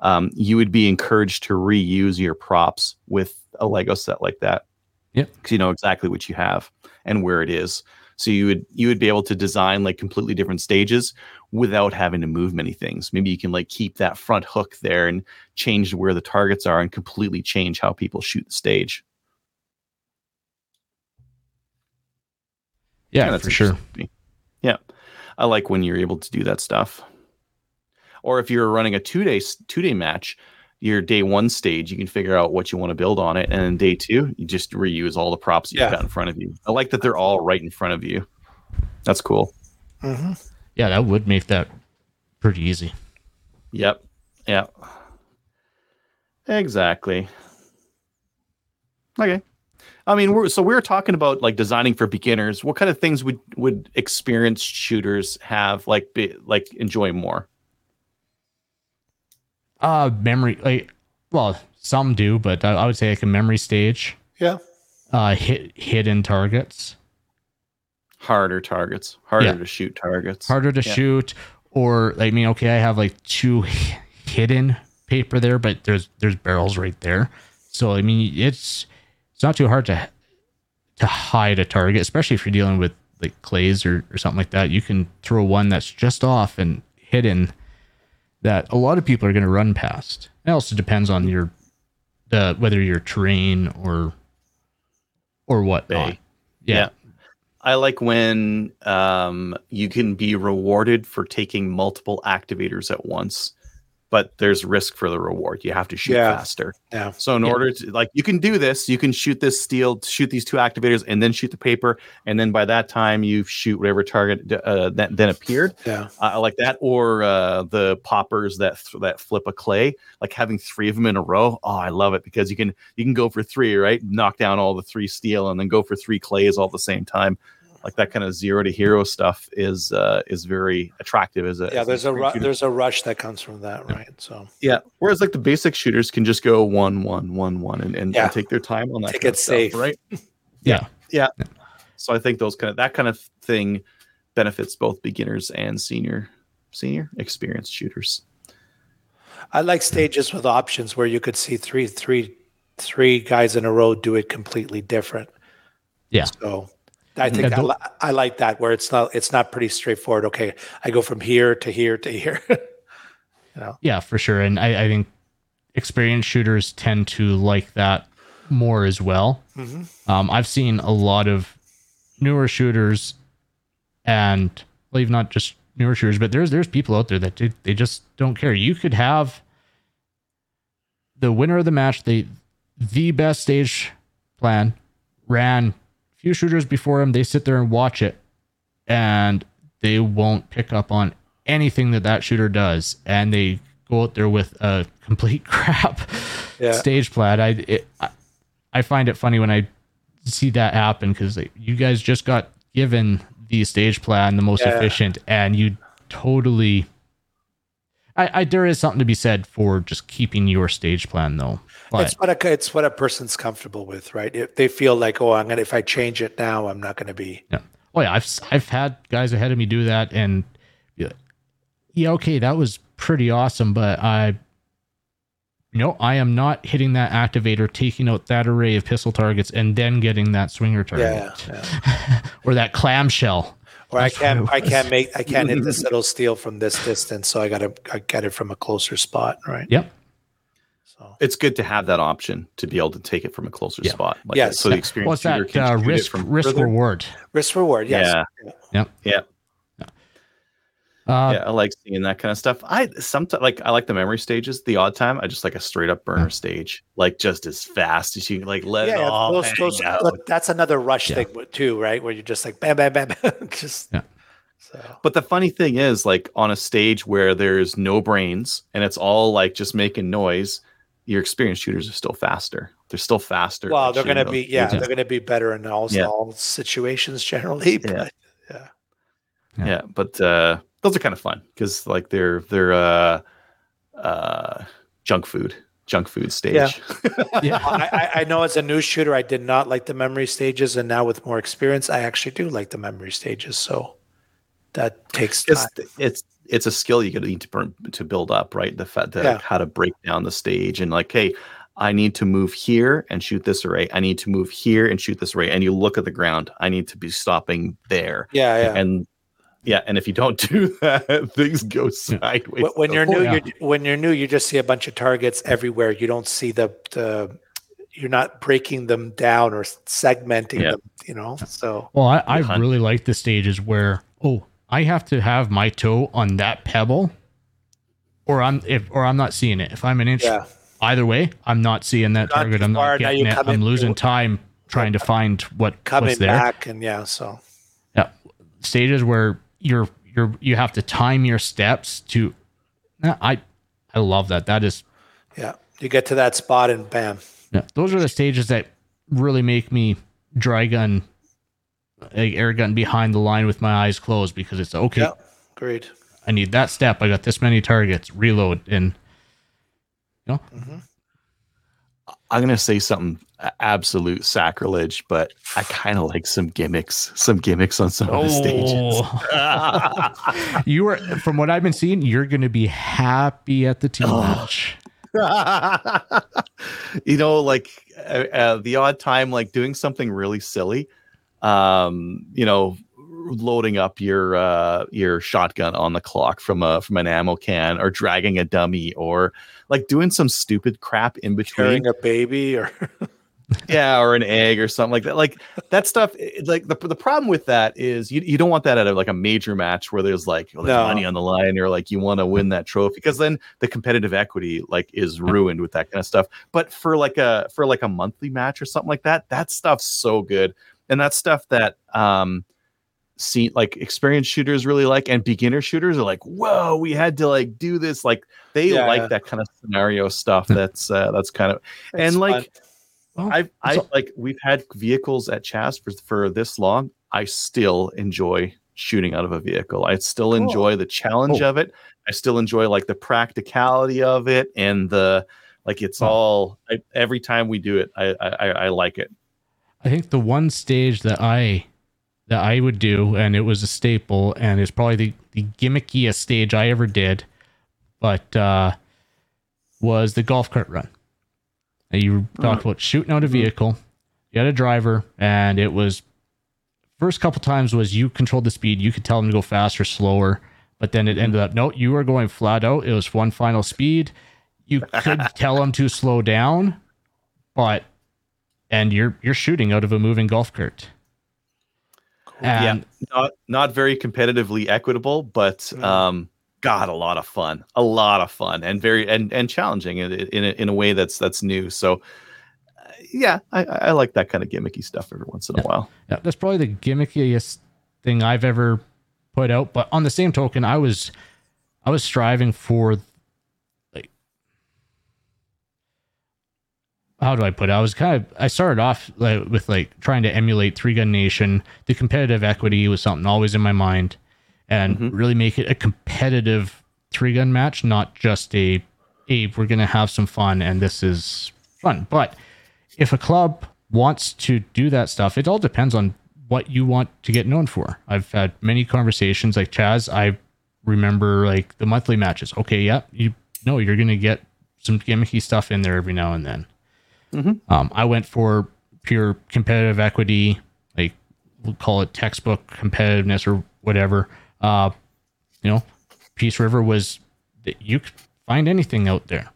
Um, you would be encouraged to reuse your props with a Lego set like that. Yeah, because you know exactly what you have and where it is. So you would you would be able to design like completely different stages without having to move many things. Maybe you can like keep that front hook there and change where the targets are and completely change how people shoot the stage. yeah, that's for sure. interesting to me. Yeah, I like when you're able to do that stuff. Or if you're running a two day two day match, your day one stage, you can figure out what you want to build on it, and then day two, you just reuse all the props you've Yeah. got in front of you. I like that they're all right in front of you. That's cool. hmm Yeah, that would make that pretty easy. Yep. Yep. Exactly. Okay. I mean, we're so we're talking about like designing for beginners. What kind of things would would experienced shooters have like be, like enjoy more? Uh memory like well, some do, but I, I would say like a memory stage. Yeah. Uh hit hidden targets. Harder targets, harder Yeah. to shoot targets. Harder to Yeah. shoot or like, I mean, okay, I have like two hidden paper there, but there's there's barrels right there. So I mean, it's it's not too hard to to hide a target, especially if you're dealing with like clays or, or something like that. You can throw one that's just off and hidden that a lot of people are going to run past. It also depends on your uh, whether your terrain or or what. Yeah. Yeah. I like when um, you can be rewarded for taking multiple activators at once, but there's risk for the reward. You have to shoot Yeah. faster. Yeah. So in Yeah. order to like, you can do this. You can shoot this steel, shoot these two activators, and then shoot the paper. And then by that time, you shoot whatever target uh, that then appeared. Yeah. I I like that, or uh, the poppers that th- that flip a clay, like having three of them in a row. Oh, I love it because you can you can go for three, right? Knock down all the three steel, and then go for three clays all at the same time. Like that kind of zero to hero stuff is uh, is very attractive. As a Yeah. as There's a screen ru- shooter. therethe's a rush that comes from that, right? So yeah. Whereas like the basic shooters can just go one one one one and, and, Yeah. and take their time on that. Take kind it of stuff, safe. right? Yeah, yeah. So I think those kind of that kind of thing benefits both beginners and senior senior experienced shooters. I like stages with options where you could see three, three, three guys in a row do it completely different. Yeah. So I Yeah, think I, li- I like that where it's not it's not pretty straightforward. Okay, I go from here to here to here. you know? Yeah, for sure. And I, I think experienced shooters tend to like that more as well. Mhm. Um, I've seen a lot of newer shooters and well, even not just newer shooters, but there's there's people out there that do, they just don't care. You could have the winner of the match, the the best stage plan, ran a few shooters before him. They sit there and watch it, and they won't pick up on anything that that shooter does, and they go out there with a complete crap Yeah. stage plan. I it, I, I find it funny when I see that happen because like, you guys just got given the stage plan, the most Yeah. efficient, and you totally I, I there is something to be said for just keeping your stage plan though. It's what a it's what a person's comfortable with, right? If they feel like, oh, I'm gonna if I change it now, I'm not gonna be. yeah, oh yeah, I've I've had guys ahead of me do that, and yeah, yeah, okay, that was pretty awesome, but I. No, I am not hitting that activator, taking out that array of pistol targets, and then getting that swinger target Yeah, yeah. or that clamshell. Or I That's what can't I can't make I can't hit this little steel from this distance, so I gotta I get it from a closer spot, right? Yep. So It's good to have that option to be able to take it from a closer Yeah. spot. Like Yes. So the experience What's that can uh, risk from risk further. reward? risk reward, yes. Yeah. Yeah. Yeah. Uh, yeah, I like seeing that kind of stuff. I sometimes like I like the memory stages. The odd time, I just like a straight up burner stage, like just as fast as you can, like let it Yeah, all those, hang those, out. look, that's another rush Yeah. thing too, right? Where you're just like bam, bam, bam, bam. just Yeah. so But the funny thing is, like on a stage where there's no brains and it's all like just making noise, your experienced shooters are still faster. They're still faster. well, they're gonna be those yeah, stages. they're gonna be better in all, Yeah. all situations generally. Yeah. But Yeah. yeah but uh those are kind of fun because like they're they're uh uh junk food junk food stage Yeah. yeah. I, I- I know as a new shooter, I did not like the memory stages, and now with more experience, I actually do like the memory stages. So that takes time. it's, it's it's a skill you gonna need to burn, to build up right the fact that Yeah. how to break down the stage and like hey i need to move here and shoot this array i need to move here and shoot this array and you look at the ground i need to be stopping there Yeah, yeah. and yeah and if you don't do that things go sideways When- when you're new, yeah. you when you're new, you just see a bunch of targets everywhere. You don't see the the. You're not breaking them down or segmenting Yeah. them. You know, so Well, I, I really like the stages where oh, I have to have my toe on that pebble, or I'm if or I'm not seeing it. If I'm an inch yeah, either way, I'm not seeing that target. I'm far, not getting it. I'm in- losing time trying to find what coming what's there. back and yeah. So Yeah, stages where you're you're you have to time your steps to. I I love that. That is yeah, you get to that spot and bam. Yeah, those are the stages that really make me dry gun, air gun behind the line with my eyes closed because it's okay. Yeah, agreed. I need that step. I got this many targets. Reload and you know, i'm gonna say something absolute sacrilege but i kind of like some gimmicks some gimmicks on some of the stages Oh. you are from what I've been seeing. You're going to be happy at the team Oh. match. you know, like uh, uh, the odd time, like doing something really silly, um, you know, loading up your uh, your shotgun on the clock from a from an ammo can, or dragging a dummy, or like doing some stupid crap in between, Carrying a baby or yeah, or an egg or something like that. Like that stuff. Like the the problem with that is you, you don't want that at a, like a major match where there's like well, there's No. money on the line or like you want to win that trophy because then the competitive equity like is ruined with that kind of stuff. But for like a for like a monthly match or something like that, that stuff's so good, and that's stuff that um see like experienced shooters really like and beginner shooters are like whoa we had to like do this like they Yeah, like yeah. that kind of scenario stuff that's uh, that's kind of and like fun. I've I so- like we've had vehicles at Chas for, for this long. I still enjoy shooting out of a vehicle. I still enjoy the challenge Oh. of it. I still enjoy like the practicality of it and the like. It's Oh. all I, every time we do it. I, I I- I like it. I think the one stage that I that I would do, and it was a staple, and it's probably the, the gimmickiest stage I ever did, but uh, was the golf cart run. And you talked about shooting out a vehicle. You had a driver, and it was first couple times was you controlled the speed. You could tell them to go faster, slower, but then it ended up no, you were going flat out. It was one final speed. You could tell them to slow down, but and you're you're shooting out of a moving golf cart. And Not not very competitively equitable, but Mm. um, God, a lot of fun. A lot of fun and very and and challenging in in a, in a way that's that's new. So. uh, Yeah, I, I I like that kind of gimmicky stuff every once in a while. Yeah, that's probably the gimmickiest thing I've ever put out. But on the same token, I was I was striving for how do I put it? I was kind of I started off like, with like trying to emulate Three Gun Nation. The competitive equity was something always in my mind, and Mhm. really make it a competitive three gun match, not just a, a we're gonna have some fun and this is fun. But if a club wants to do that stuff, it all depends on what you want to get known for. I've had many conversations like Chaz. I remember like the monthly matches. Okay, yeah, you know you're gonna get some gimmicky stuff in there every now and then. Um, I went for pure competitive equity, like we'll call it textbook competitiveness or whatever. Uh, you know, Peace River was that you could find anything out there.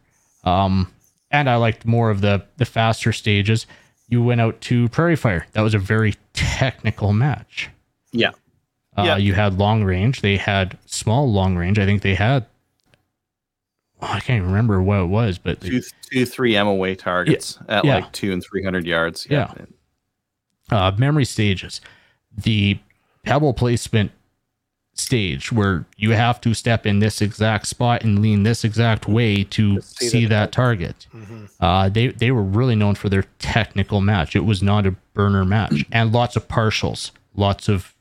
Um, and I liked more of the the faster stages. You went out to Prairie Fire. That was a very technical match. Yeah. Uh, Yeah. You had long range. They had small long range. I think they had. Oh, I can't even remember what it was, but Two, two, three MOA targets at Yeah. like two and three hundred yards. Yeah. uh, memory stages. The pebble placement stage where you have to step in this exact spot and lean this exact way to see see, the that target. Uh, they they were really known for their technical match. It was not a burner match, and lots of partials, lots of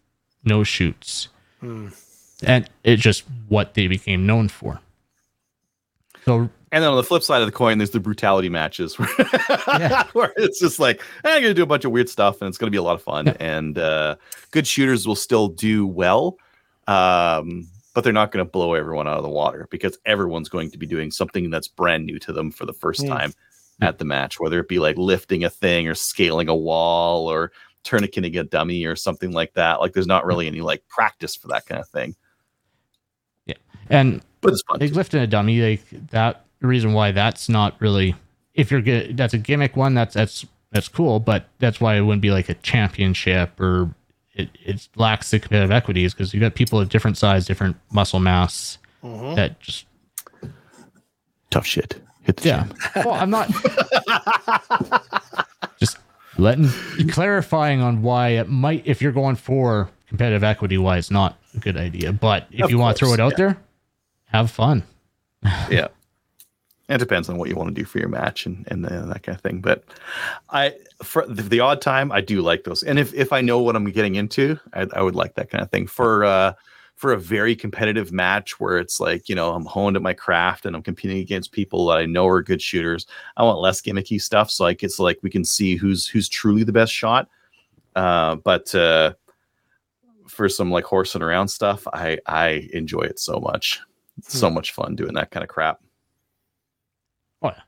no shoots, and it's just what they became known for. So And then on the flip side of the coin, there's the brutality matches where, where it's just like, eh, I'm going to do a bunch of weird stuff and it's going to be a lot of fun. And uh, good shooters will still do well, um, but they're not going to blow everyone out of the water because everyone's going to be doing something that's brand new to them for the first Mm. time at the match, whether it be like lifting a thing or scaling a wall or tourniqueting a dummy or something like that. Like there's not really any like practice for that kind of thing, Yeah. and but it's fun. like too. lifting a dummy like that reason why that's not really if you're good that's a gimmick one that's that's that's cool but that's why it wouldn't be like a championship or it, it lacks the competitive equities because you got people of different size different muscle mass mm-hmm. that just Tough shit. Hit the yeah gym. well i'm not just letting clarifying on why it might if you're going for competitive equity why it's not a good idea but if Of you want to throw it out yeah. there have fun. Yeah. It depends on what you want to do for your match and and that kind of thing but i for the, the odd time i do like those. And if if i know what i'm getting into i, I would like that kind of thing. For uh for a very competitive match where it's like you know i'm honed at my craft and i'm competing against people that i know are good shooters i want less gimmicky stuff. So like it's like we can see who's who's truly the best shot. Uh but uh for some like horsing around stuff i i enjoy it so much it's so much fun doing that kind of crap Oh yeah.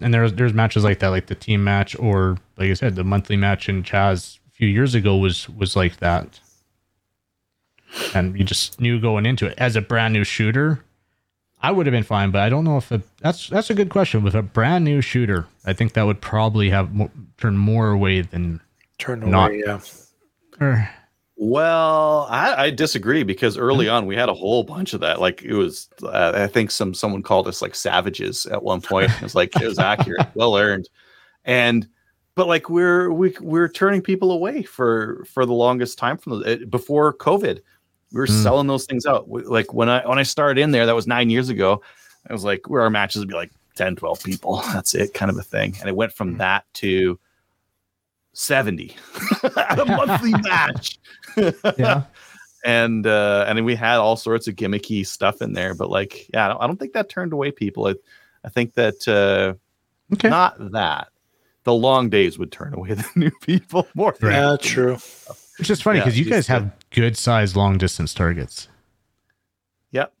And there's there's matches like that, like the team match, or like I said, the monthly match in Chaz a few years ago was was like that. And you just knew going into it as a brand new shooter, I would have been fine. But I don't know if a, that's that's a good question. With a brand new shooter, I think that would probably have mo- turned more away than. Turn away. Not- yeah. Or, Well, I, I disagree because early on we had a whole bunch of that. Like it was, uh, I think some someone called us like savages at one point. It was like it was accurate, well earned, and but like we're we we're turning people away for for the longest time from the, it- before COVID. We were Hmm. selling those things out. We- Like when I when I started in there, that was nine years ago. I was like, where our matches would be like 10, 12 people. That's it, kind of a thing. And it went from that to 70 at a monthly match. Yeah. and uh and we had all sorts of gimmicky stuff in there but like yeah i don't, I don't think that turned away people i, I think that uh Okay. not that the long days would turn away the new people more than Yeah, anything. true. Which is funny Yeah, because you just guys the- have good sized long distance targets. Yep.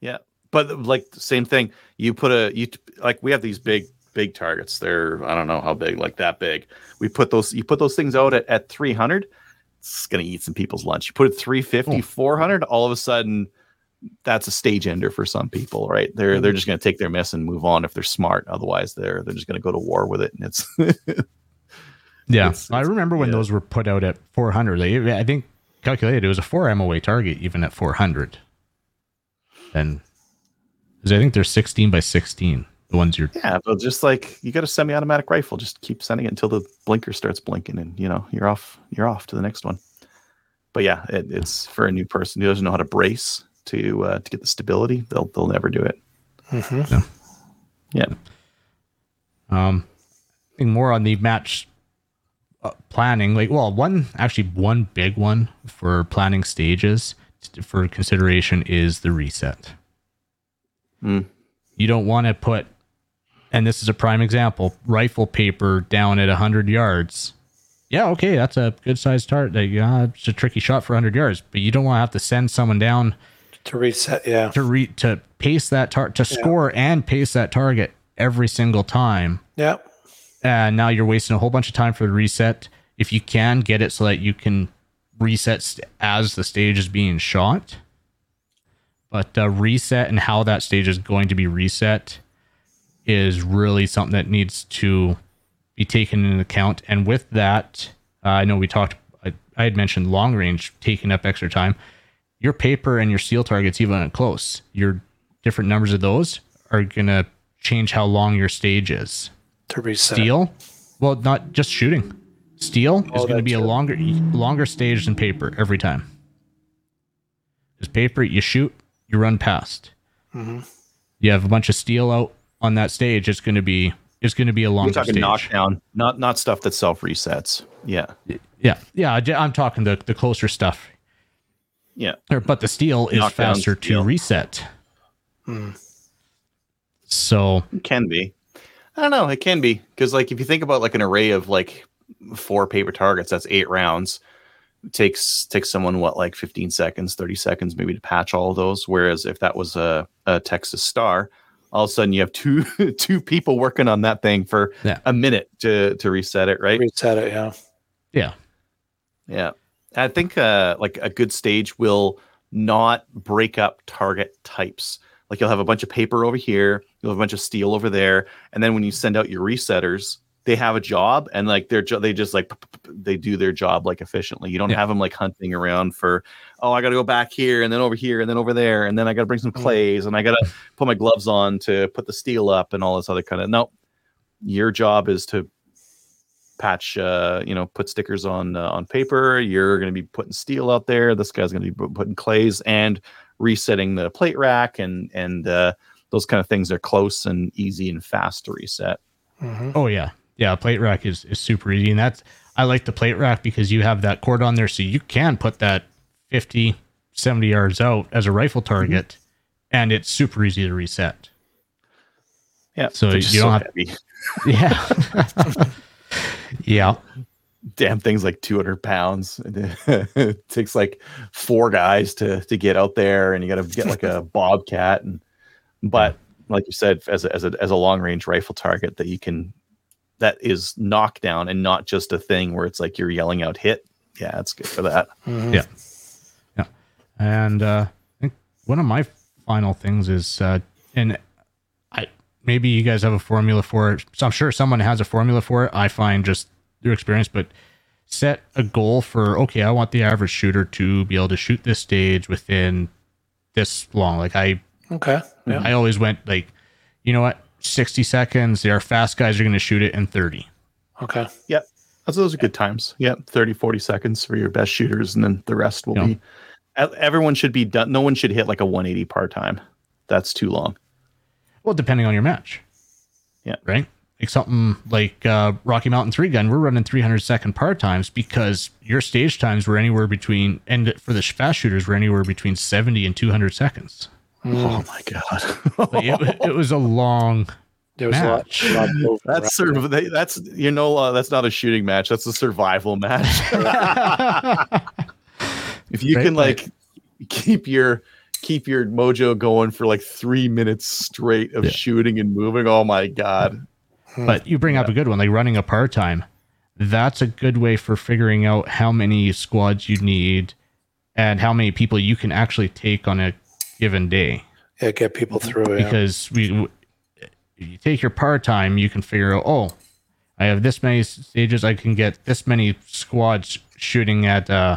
Yeah. But like same thing, you put a you like we have these big big targets. They're I don't know how big, like that big. We put those you put those things out at, at 300, it's going to eat some people's lunch. You put it 350, Oh. Hmm. 400, all of a sudden that's a stage ender for some people, right? They're hmm. they're just going to take their miss and move on if they're smart. Otherwise, they're they're just going to go to war with it and it's Yeah, It's- I remember when yeah. those were put out at 400. Like, I think calculated it was a four MOA target even at 400. And 'cause I think they're 16 by 16. The ones you're Yeah, but just like you got a semi-automatic rifle, just keep sending it until the blinker starts blinking, and you know you're off. You're off to the next one. But yeah, it, it's for a new person who doesn't know how to brace to uh, to get the stability. They'll they'll never do it. hmm Yeah, um I think more on the match uh, planning. Like, well, one actually one big one for planning stages for consideration is the reset. Mm. You don't want to put, and this is a prime example, rifle paper down at 100 yards. Yeah, okay, that's a good sized target. Yeah, it's a tricky shot for 100 yards, but you don't want to have to send someone down To reset, yeah. to re to pace that target to score and pace that target every single time. Yeah. And now you're wasting a whole bunch of time for the reset. If you can get it so that you can reset st- as the stage is being shot, but uh, reset and how that stage is going to be reset is really something that needs to be taken into account. And with that, uh, I know we talked. I, I had mentioned long range taking up extra time. Your paper and your seal targets, even at close, your different numbers of those are gonna change how long your stage is To reset. steel well not just shooting steel is Oh, going to be a longer longer stage than paper every time because paper you shoot you run past Mm-hmm. you have a bunch of steel out on that stage it's going to be it's going to be a We're talking stage knockdown, not not stuff that self resets. Yeah, yeah yeah I- i'm talking the, the closer stuff yeah. Or- but the steel is Knockdown faster steel. to reset Hmm. so It can be. I don't know. It can be because, like, if you think about like an array of like four paper targets, that's eight rounds. It takes takes someone what like fifteen seconds, thirty seconds, maybe to patch all of those. Whereas if that was a, a Texas Star, all of a sudden you have two two people working on that thing for Yeah. a minute to to reset it, right? Reset it, yeah. yeah Yeah. I think uh, like a good stage will not break up target types. Like you'll have a bunch of paper over here, you'll have a bunch of steel over there, and then when you send out your resetters, they have a job and like their jo- they just like p- p- p- they do their job like efficiently. You don't Yeah. have them like hunting around for oh I got to go back here and then over here and then over there and then I got to bring some Mm. clays and I got to put my gloves on to put the steel up and all this other kind of no. Your job is to patch uh you know put stickers on uh, on paper you're going to be putting steel out there this guy's going to be pu- putting clays and resetting the plate rack and and uh those kind of things are close and easy and fast to reset hmm Oh yeah, yeah. Plate rack is is super easy, and that's I like the plate rack because you have that cord on there, so you can put that 50, 70 yards out as a rifle mm-hmm. target, and it's super easy to reset. yeah So you don't have- heavy. Yeah, yeah, damn things like 200 pounds it takes like four guys to to get out there and you got to get like a bobcat and but like you said as a, as a as a long range rifle target that you can that is knockdown and not just a thing where it's like you're yelling out hit yeah it's good for that hmm Yeah. and uh, I think one of my final things is, uh, and I maybe you guys have a formula for it. So I'm sure someone has a formula for it. I find just your experience, but set a goal for okay, I want the average shooter to be able to shoot this stage within this long. Like I, Okay. Yeah. I always went like, you know what, 60 seconds. Our fast guys are going to shoot it in 30. Okay. That's those are good times. Yeah, 30, 40 seconds for your best shooters, and then the rest will Yeah. be. Everyone should be done. No one should hit like a 180 par time. That's too long. Well, depending on your match. Yeah. Right? Like something like uh, Rocky Mountain 3 gun, we're running 300 second par times because your stage times were anywhere between, and for the fast shooters, were anywhere between 70 and 200 seconds. Oh my god, Like it, it was a long. There was a lot, Match. a lot of movement around. that's sort of they- that's you know uh, that's not a shooting match. That's a survival match. if you Right, can right. like keep your keep your mojo going for like three minutes straight of Yeah. shooting and moving, oh my god. but you bring up a good one, like running a par time. That's a good way for figuring out how many squads you need and how many people you can actually take on a given day. Yeah, get people through. Yeah. because we w- you take your par time you can figure out oh i have this many stages i can get this many squads shooting at uh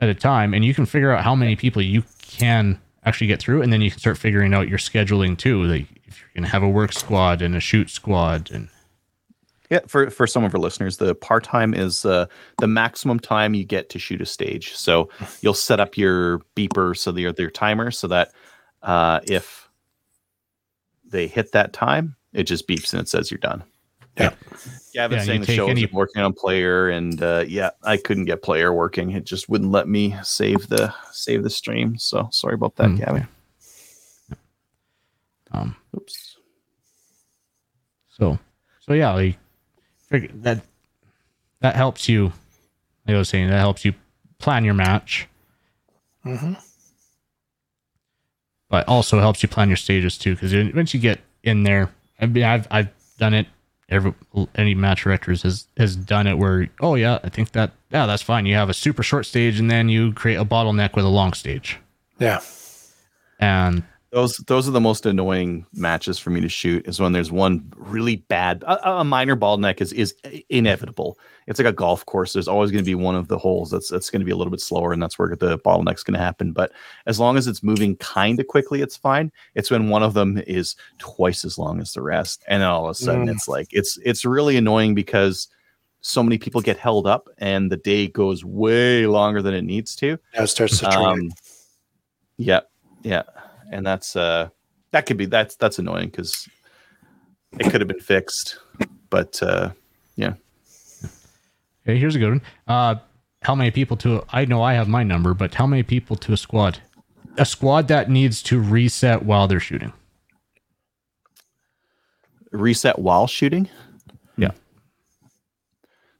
at a time and you can figure out how many people you can actually get through and then you can start figuring out your scheduling too like if you're gonna have a work squad and a shoot squad and Yeah, for for some of our listeners, the par time is uh, the maximum time you get to shoot a stage. So you'll set up your beeper so their their timer so that uh, if they hit that time, it just beeps and it says you're done. Yeah. Gavin's Yeah, saying the show any- is working on player, and uh, yeah, I couldn't get player working. It just wouldn't let me save the save the stream. So sorry about that, Hmm, Gavin. Um, Oops. so, so yeah, like figure that that helps you. Like I was saying, that helps you plan your match, hmm but also helps you plan your stages too. Because once you get in there, I mean, I've I've done it. Every any match directors has has done it where oh yeah, I think that yeah that's fine. You have a super short stage and then you create a bottleneck with a long stage, Yeah. and Those those are the most annoying matches for me to shoot. Is when there's one really bad, a, a minor bottleneck is is inevitable. It's like a golf course. There's always going to be one of the holes that's that's going to be a little bit slower, and that's where the bottleneck's going to happen. But as long as it's moving kind of quickly, it's fine. It's when one of them is twice as long as the rest, and then all of a sudden Mm. it's like it's it's really annoying because so many people get held up, and the day goes way longer than it needs to. Now it starts to. Um, yeah, yeah, and that's uh, that could be that's that's annoying because it could have been fixed, but uh, yeah, okay, here's a good one. Uh, how many people to? I know I have my number, but how many people to a squad? A squad that needs to reset while they're shooting. reset while shooting. Yeah.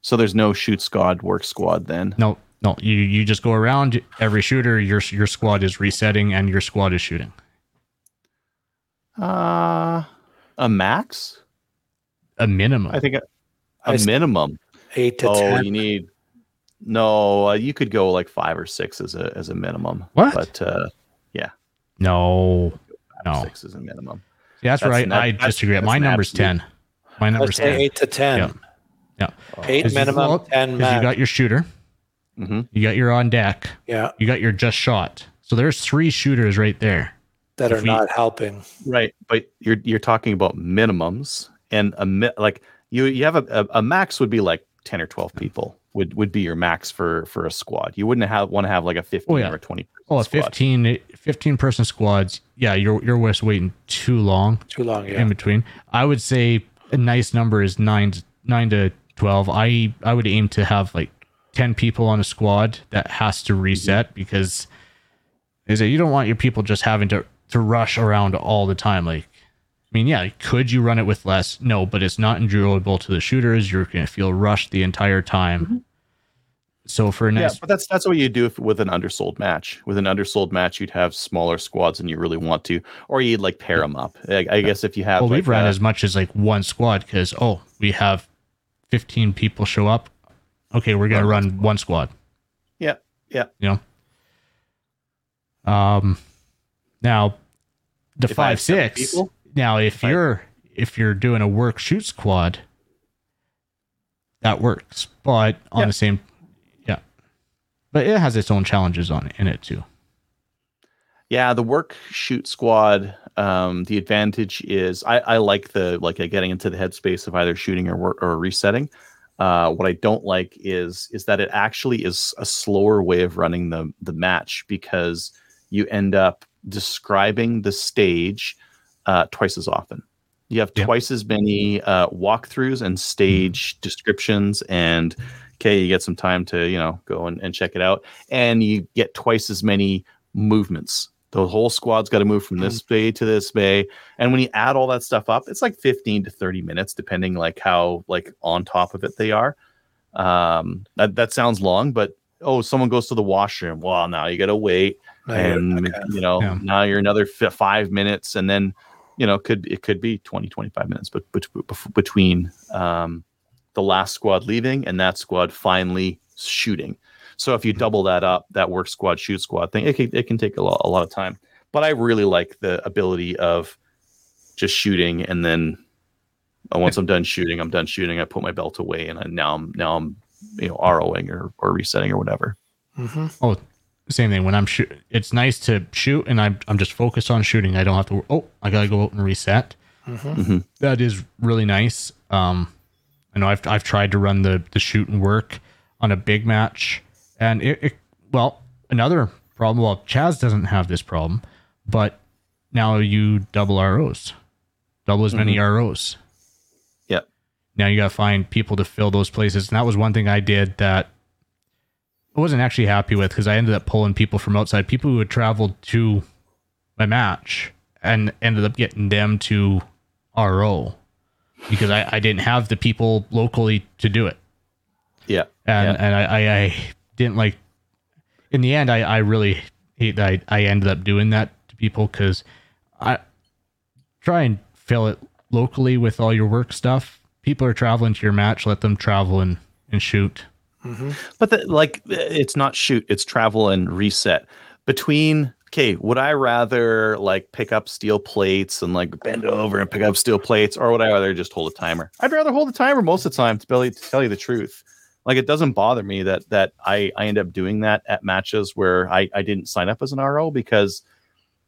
So there's no shoot squad, work squad then. No, no, you you just go around every shooter. Your your squad is resetting and your squad is shooting. Uh a max? A minimum. I think a, I a s- minimum. Eight to Oh, ten. you need no. Uh, you could go like five or six as a as a minimum. What? But uh, yeah. no, five or no. six is a minimum. See, that's, That's right. not- I that's- disagree. My number's absolute- ten. My number's Let's ten. eight to ten. Yeah. Yeah. Eight 'Cause you- minimum, well, ten 'cause max. you got your shooter, hmm you got your on deck, yeah, you got your just shot. So there's three shooters right there. That If are we- not helping. Right, but you're you're talking about minimums and a mi- like you you have a, a, a max would be like ten or twelve people would would be your max for for a squad. You wouldn't have want to have like a fifteen Oh, yeah. or a twenty. Oh, a squad. 15, 15 person squads. Yeah, you're you're just waiting too long. Too long. Yeah. in between. I would say a nice number is nine to, nine to twelve. I I would aim to have like ten people on a squad that has to reset because is that you don't want your people just having to to rush around all the time. Like, I mean, yeah, could you run it with less? No, but it's not enjoyable to the shooters. You're gonna feel rushed the entire time. So for a Yeah, nice, but that's that's what you do if, with an undersold match. With an undersold match, you'd have smaller squads than you really want to, or you'd like pair them up. I, I guess if you have, well, like we've run a- as much as like one squad because oh, we have fifteen people show up. Okay, we're gonna run one squad. yeah, yeah. you know. Um, now the If five six. people? Now, if, If you're if you're doing a work shoot squad, that works. But on Yeah. the same, yeah, but it has its own challenges on in it too. Yeah, the work shoot squad. Um, the advantage is I, I like the like uh, getting into the headspace of either shooting or work or resetting. Uh, what I don't like is is that it actually is a slower way of running the the match because you end up describing the stage uh, twice as often. You have twice as many uh, walkthroughs and stage descriptions, and okay, you get some time to you know go and, and check it out, and you get twice as many movements. The whole squad's got to move from this bay to this bay, and when you add all that stuff up, it's like fifteen to thirty minutes, depending like how like on top of it they are. Um, that that sounds long, but oh, someone goes to the washroom. Well, now you got to wait No, and okay. you know Yeah. now you're another f- five minutes and then you know could it could be 20 25 minutes but, but, between um, the last squad leaving and that squad finally shooting so if you double that up that work squad shoot squad thing it can, it can take a lot, a lot of time but i really like the ability of just shooting and then uh, once i'm done shooting i'm done shooting i put my belt away and I, now i'm now i'm you know roing or, or resetting or whatever Mhm. Oh, same thing. When I'm shoot, it's nice to shoot, and I'm I'm just focused on shooting. I don't have to. Oh, I gotta go out and reset. Mhm. That is really nice. Um, I know I've I've tried to run the the shoot and work on a big match, and it, it well another problem. Well, Chaz doesn't have this problem, but now you double ROs, double as many ROs. Yep. Now you gotta find people to fill those places, and that was one thing I did that I wasn't actually happy with because I ended up pulling people from outside, people who had traveled to my match and ended up getting them to RO because I, I didn't have the people locally to do it. Yeah. And yeah. and I, I, I didn't like in the end I, I really hate that I, I ended up doing that to people because I try and fill it locally with all your work stuff. People are traveling to your match, let them travel and, and shoot. But the, like, it's not shoot; it's travel and reset. Between okay, would I rather like pick up steel plates and like bend over and pick up steel plates, or would I rather just hold a timer? I'd rather hold a timer most of the time. To, to tell you the truth, like it doesn't bother me that that I I end up doing that at matches where I I didn't sign up as an RO because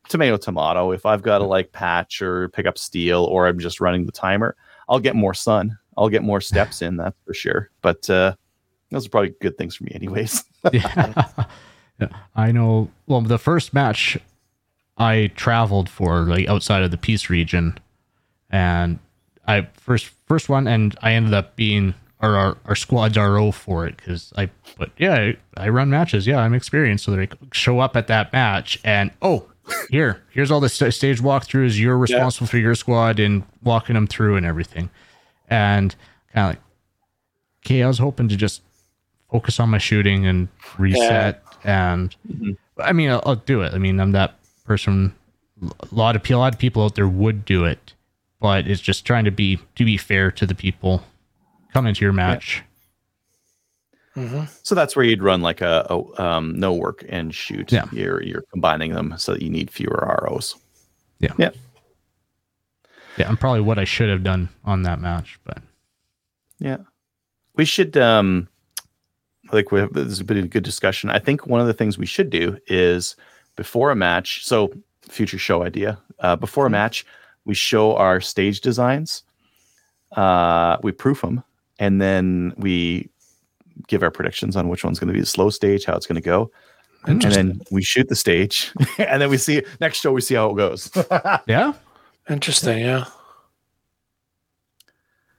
tomato tomato. If I've got to like patch or pick up steel, or I'm just running the timer, I'll get more sun. I'll get more steps in. That's for sure. But uh, those are probably good things for me, anyways. yeah. Yeah, I know. Well, the first match I traveled for, like outside of the Peace region, and I first first one, and I ended up being our our, our squad's RO for it because I. But yeah, I, I run matches. Yeah, I'm experienced, so they show up at that match, and oh, here here's all the st- stage walkthroughs. You're responsible for your squad and walking them through and everything, and kind of like, okay, I was hoping to just focus on my shooting and reset and I mean, I'll, I'll do it. I mean, I'm that person. A lot of a lot of people out there would do it, but it's just trying to be to be fair to the people coming to your match. So that's where you'd run like a, a um, no work and shoot. Yeah. You're you're combining them so that you need fewer ROs. Yeah. Yeah. Yeah, I'm probably what I should have done on that match, but Yeah. We should um like we have this has been a good discussion. I think one of the things we should do is before a match, so future show idea. Uh, before a match, we show our stage designs. Uh, we proof them, and then we give our predictions on which one's going to be the slow stage, how it's going to go, and then we shoot the stage, and then we see next show. We see how it goes. yeah, Interesting. Yeah.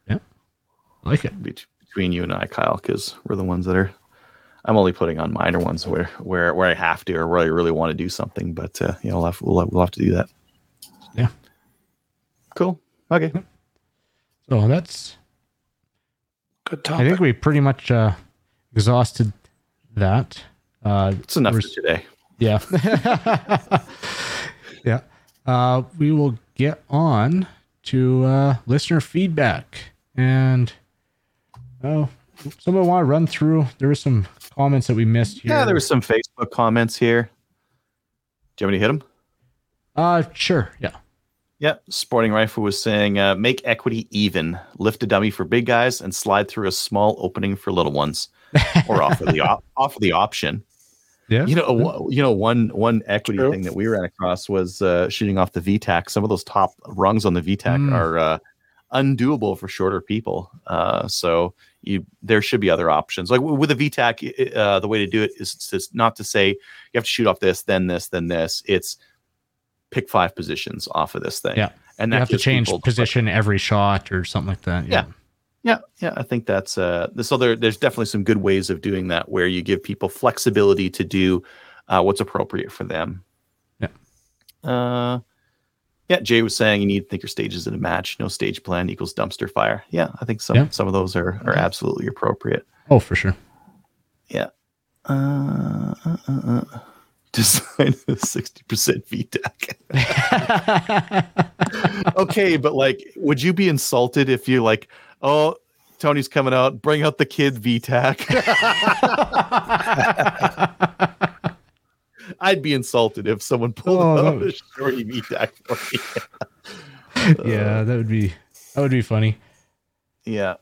yeah, I like it. between you and I, Kyle, because we're the ones that are. I'm only putting on minor ones where where where I have to or where I really want to do something, but uh, you know, we'll have, we'll have, we'll have to do that. Yeah. Cool. Okay. So that's Good talk. I think we pretty much uh, exhausted that. Uh, It's enough for today. Yeah. yeah. Uh, we will get on to uh, listener feedback. And oh, someone want to run through? There were some comments that we missed here. Yeah, there were some Facebook comments here. Do you want me to hit them? Uh, sure. Yeah. Yep. Sporting Rifle was saying, uh, make equity even. Lift a dummy for big guys and slide through a small opening for little ones, or offer the op- offer the option. Yeah. You know, you know, one one equity True. thing that we ran across was uh, shooting off the VTAC. Some of those top rungs on the VTAC Mm. are uh, undoable for shorter people. Uh, so you there should be other options. Like with a VTAC, uh, the way to do it is to, not to say you have to shoot off this, then this, then this. It's pick five positions off of this thing. Yeah. and you have to change position every shot or something like that. Yeah. Yeah, yeah, I think that's uh so there there's definitely some good ways of doing that where you give people flexibility to do uh what's appropriate for them. Yeah. Uh yeah, Jay was saying you need to think your stages in a match. No stage plan equals dumpster fire. Yeah, I think some Yeah. some of those are are absolutely appropriate. Oh, for sure. Yeah. Uh, uh, uh, uh. Design a sixty percent VTAC. okay, but like, would you be insulted if you like, oh, Tony's coming out, bring out the kid VTAC? I'd be insulted if someone pulled Oh, that out would- a shorty VTAC for me. yeah, that would be that would be funny. Yeah.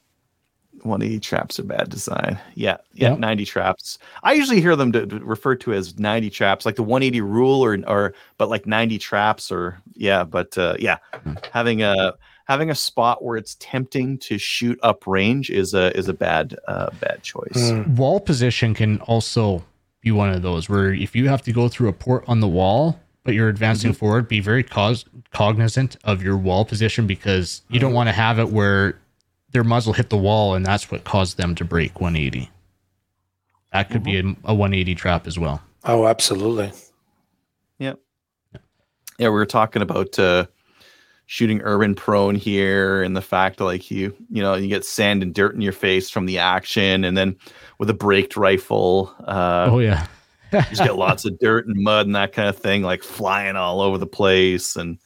180 traps are bad design. Yeah. Yeah. Yep. 90 traps. I usually hear them to, to referred to as 90 traps, like the 180 rule or, or, but like 90 traps or, yeah. But, uh, yeah, having a, having a spot where it's tempting to shoot up range is a, is a bad, uh, bad choice. Mm. Wall position can also be one of those where if you have to go through a port on the wall, but you're advancing mm-hmm. forward, be very cause, cognizant of your wall position because you don't mm-hmm. want to have it where their muzzle hit the wall and that's what caused them to break 180. That could be mm-hmm. a, a 180 trap as well. Oh, absolutely. Yep. yeah, we were talking about uh, shooting urban prone here, and the fact that like you, you know, you get sand and dirt in your face from the action, and then with a braked rifle, uh, oh yeah. you just get lots of dirt and mud and that kind of thing, like flying all over the place. And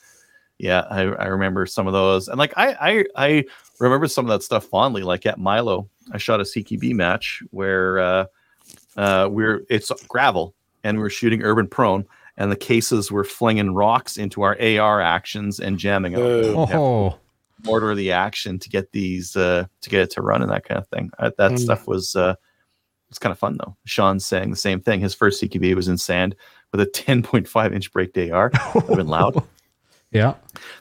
yeah, I, I remember some of those, and like I, I I remember some of that stuff fondly. Like at Milo, I shot a CQB match where uh, uh, we're it's gravel and we're shooting urban prone, and the cases were flinging rocks into our AR actions and jamming them. Oh. Order the action to get these uh, to get it to run and that kind of thing. Uh, that Mm. stuff was uh, it's kind of fun though. Sean's saying the same thing. His first CQB was in sand with a 10.5 inch braked AR. Would have been loud. yeah.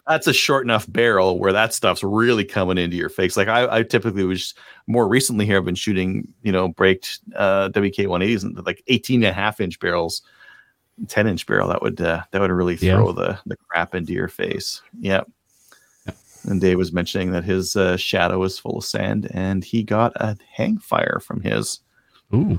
That's a short enough barrel where that stuff's really coming into your face. Like I, I typically was more recently here. I've been shooting, you know, braked uh, WK 180s and like 18 and a half inch barrels, 10 inch barrel. That would uh, that would really Yeah. throw the the crap into your face. Yeah. And Dave was mentioning that his uh, shadow is full of sand, and he got a hang fire from his. Ooh.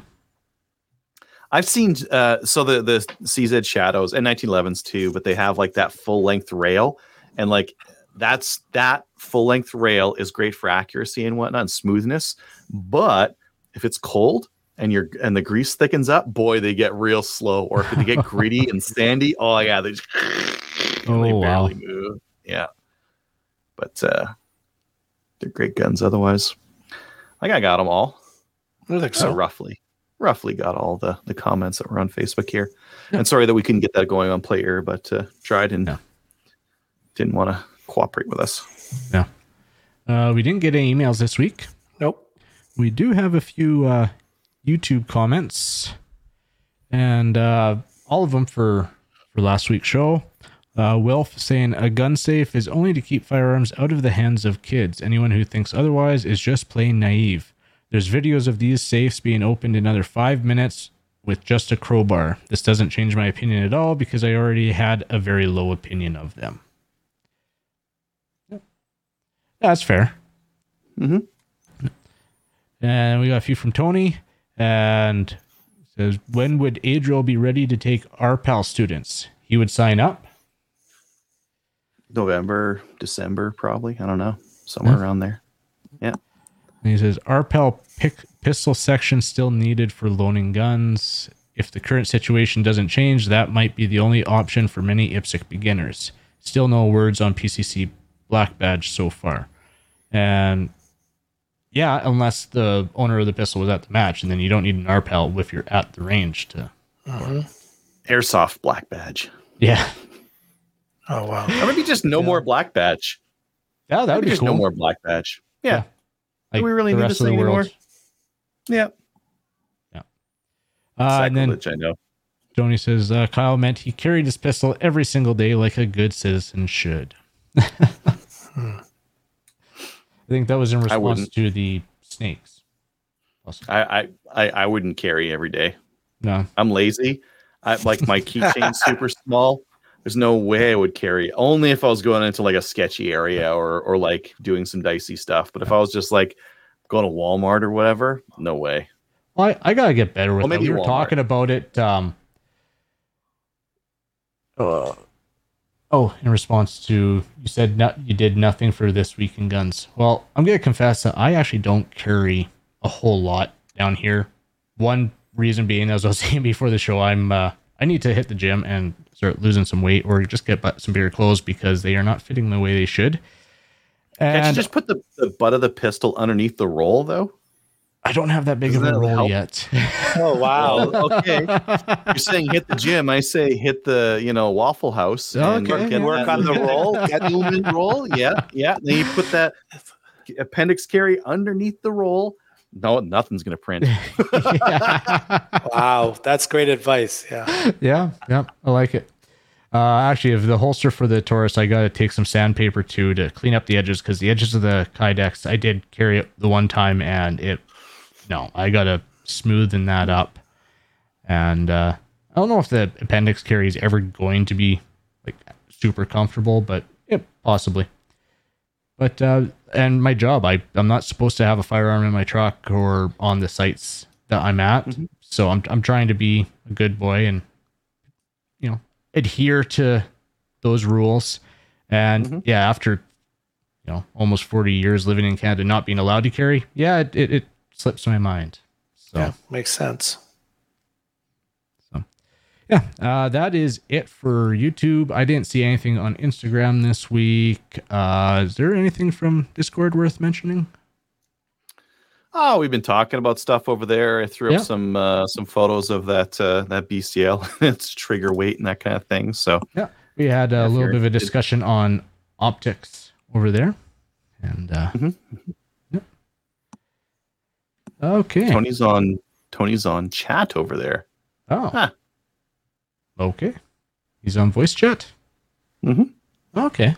I've seen uh so the the CZ shadows and 1911s too, but they have like that full length rail, and like that's that full length rail is great for accuracy and whatnot and smoothness. But if it's cold and you're and the grease thickens up, boy, they get real slow. Or if they get gritty and sandy, oh yeah, they just Oh, they wow. barely move. Yeah, but uh they're great guns. Otherwise, I think I got them all. I don't think So so. roughly, roughly got all the the comments that were on Facebook here. And sorry that we couldn't get that going on Player, but uh, tried and Yeah. didn't want to cooperate with us. Uh, we didn't get any emails this week. Nope. We do have a few uh, YouTube comments, and uh, all of them for for last week's show. Uh, Wilf saying a gun safe is only to keep firearms out of the hands of kids. Anyone who thinks otherwise is just plain naive. There's videos of these safes being opened in under five minutes with just a crowbar. This doesn't change my opinion at all because I already had a very low opinion of them. Yep. That's fair. Mhm. And we got a few from Tony. And says, when would Adriel be ready to take our PAL students? He would sign up. November, December, probably. I don't know, somewhere Yeah. around there. Yeah. And he says, RPAL pick, pistol section still needed for loaning guns. If the current situation doesn't change, that might be the only option for many IPSC beginners. Still no words on PCC Black Badge so far. And yeah, unless the owner of the pistol was at the match, and then you don't need an RPAL if you're at the range to. Airsoft black badge, Yeah. Oh wow. or maybe just no more black badge. Yeah, that would Maybe be just cool. no more black badge. Yeah, Like we really the need rest this of the thing anymore? world. yeah. Uh, and then I know. Tony says uh, Kyle meant he carried his pistol every single day like a good citizen should. I think that was in response to the snakes. Possibly. I, I I I wouldn't carry every day. No, I'm lazy. I like my keychain's super small. There's no way I would carry. Only if I was going into like a sketchy area or or like doing some dicey stuff. But if I was just like going to Walmart or whatever, no way. well, I, I gotta get better with Well, that. maybe We were Walmart. talking about it. Um, uh, oh, in response to you said no, you did nothing for this week in guns. Well, I'm gonna confess that I actually don't carry a whole lot down here. One reason being, as I was saying before the show, I'm uh, I need to hit the gym and start losing some weight, or just get some bigger clothes because they are not fitting the way they should. Can't you And just put the, the butt of the pistol underneath the roll though? I don't have that big Doesn't of a that roll help? yet. Oh wow. Okay. You're saying hit the gym. I say hit the you know Waffle House. and Okay, get yeah. Work on the roll. Get Newman roll. Yeah, yeah. Then you put that appendix carry underneath the roll. No, nothing's gonna print. Wow. That's great advice. Yeah. yeah, yeah, I like it. Uh, actually, if the holster for the Taurus, I got to take some sandpaper too to clean up the edges because the edges of the Kydex, I did carry it the one time and it, no, I got to smoothen that up. And uh, I don't know if the appendix carry is ever going to be like super comfortable, but yeah, possibly. But uh, and my job, I I'm not supposed to have a firearm in my truck or on the sites that I'm at. So I'm I'm trying to be a good boy and you know adhere to those rules. And Mhm. yeah, after you know almost 40 years living in Canada, not being allowed to carry, yeah, it, it, it slips my mind. So Yeah, makes sense. So yeah, uh, that is it for YouTube. I didn't see anything on Instagram this week. Uh, is there anything from Discord worth mentioning? Oh, we've been talking about stuff over there. I threw Yeah. up some uh, some photos of that uh, that BCL, its trigger weight and that kind of thing. So Yeah, we had a Yeah, little bit of a discussion on optics over there, and uh, Mhm. Yeah. okay. Tony's on Tony's on chat over there. Oh, Huh. okay. He's on voice chat. Mhm. Okay.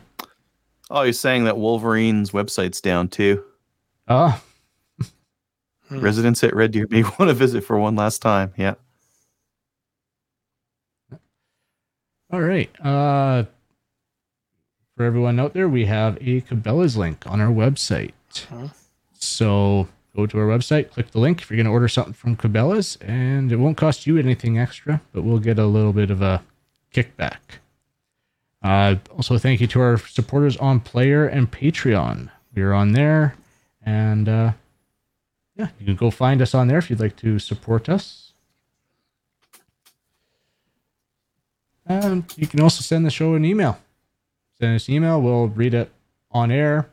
Oh, he's saying that Wolverine's website's down too. Oh, Hmm. Residents at Red Deer may want to visit for one last time. Yeah. all right. Uh, for everyone out there, we have a Cabela's link on our website. Huh. So go to our website, click the link if you're going to order something from Cabela's, and it won't cost you anything extra, but we'll get a little bit of a kickback. Uh, also, thank you to our supporters on Player and Patreon. We're on there, and uh, yeah, you can go find us on there if you'd like to support us. And you can also send the show an email. Send us an email, we'll read it on air.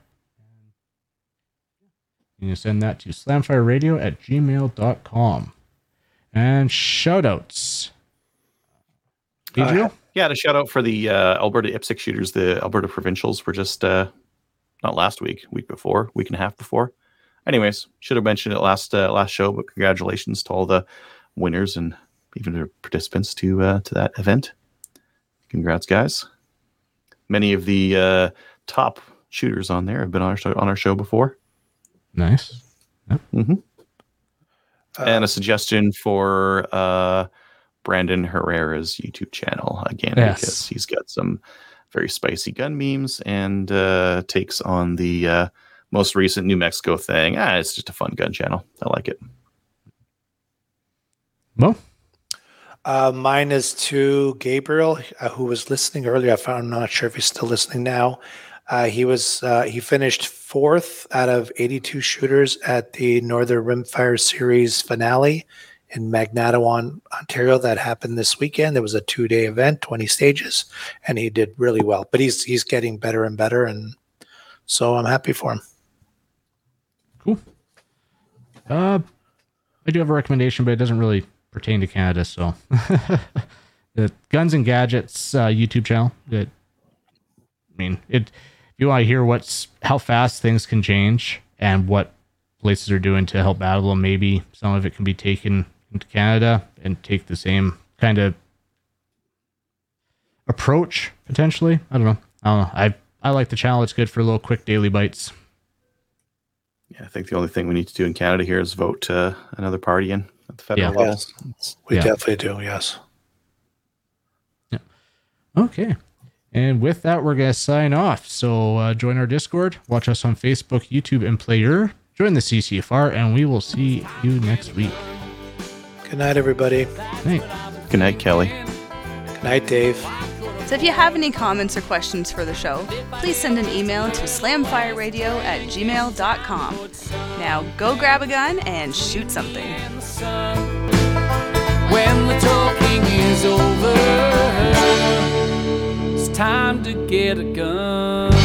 You can send that to slamfireradio at gmail.com. And shout outs. Adriel? Yeah, to shout out for the uh, Alberta IPSC shooters. The Alberta provincials were just uh, not last week, week before, week and a half before. Anyways, should have mentioned it last uh, last show, but congratulations to all the winners and even the participants to uh, to that event. Congrats, guys! Many of the uh, top shooters on there have been on our show, on our show before. Nice. hmm Uh, and a suggestion for uh, Brandon Herrera's YouTube channel again Yes. because he's got some very spicy gun memes and uh, takes on the uh, most recent New Mexico thing. Ah, it's just a fun gun channel. I like it. Well, Uh, mine is to Gabriel, uh, who was listening earlier. I found, I'm not sure if he's still listening now. Uh, he was uh, he finished fourth out of 82 shooters at the Northern Rimfire Series finale in Magnatawan, Ontario. That happened this weekend. It was a two day event, 20 stages, and he did really well. But he's he's getting better and better, and so I'm happy for him. cool. Uh, I do have a recommendation, but it doesn't really pertain to Canada. So, the Guns and Gadgets uh, YouTube channel. I mean, it. If you want to hear what's how fast things can change and what places are doing to help battle them, maybe some of it can be taken into Canada and take the same kind of approach potentially. I don't know. I don't know. I I like the channel. It's good for a little quick daily bites. Yeah, I think the only thing we need to do in Canada here is vote uh, another party in at the federal Yeah. level. Yes. We Yeah. definitely do. Yes. Yeah. Okay. And with that, we're going to sign off. So uh, join our Discord, watch us on Facebook, YouTube, and Player. Join the CCFR, and we will see you next week. Good night, everybody. Night. Good night, Kelly. Good night, Dave. So if you have any comments or questions for the show, please send an email to slamfireradio at gmail.com. Now go grab a gun and shoot something time to get a gun.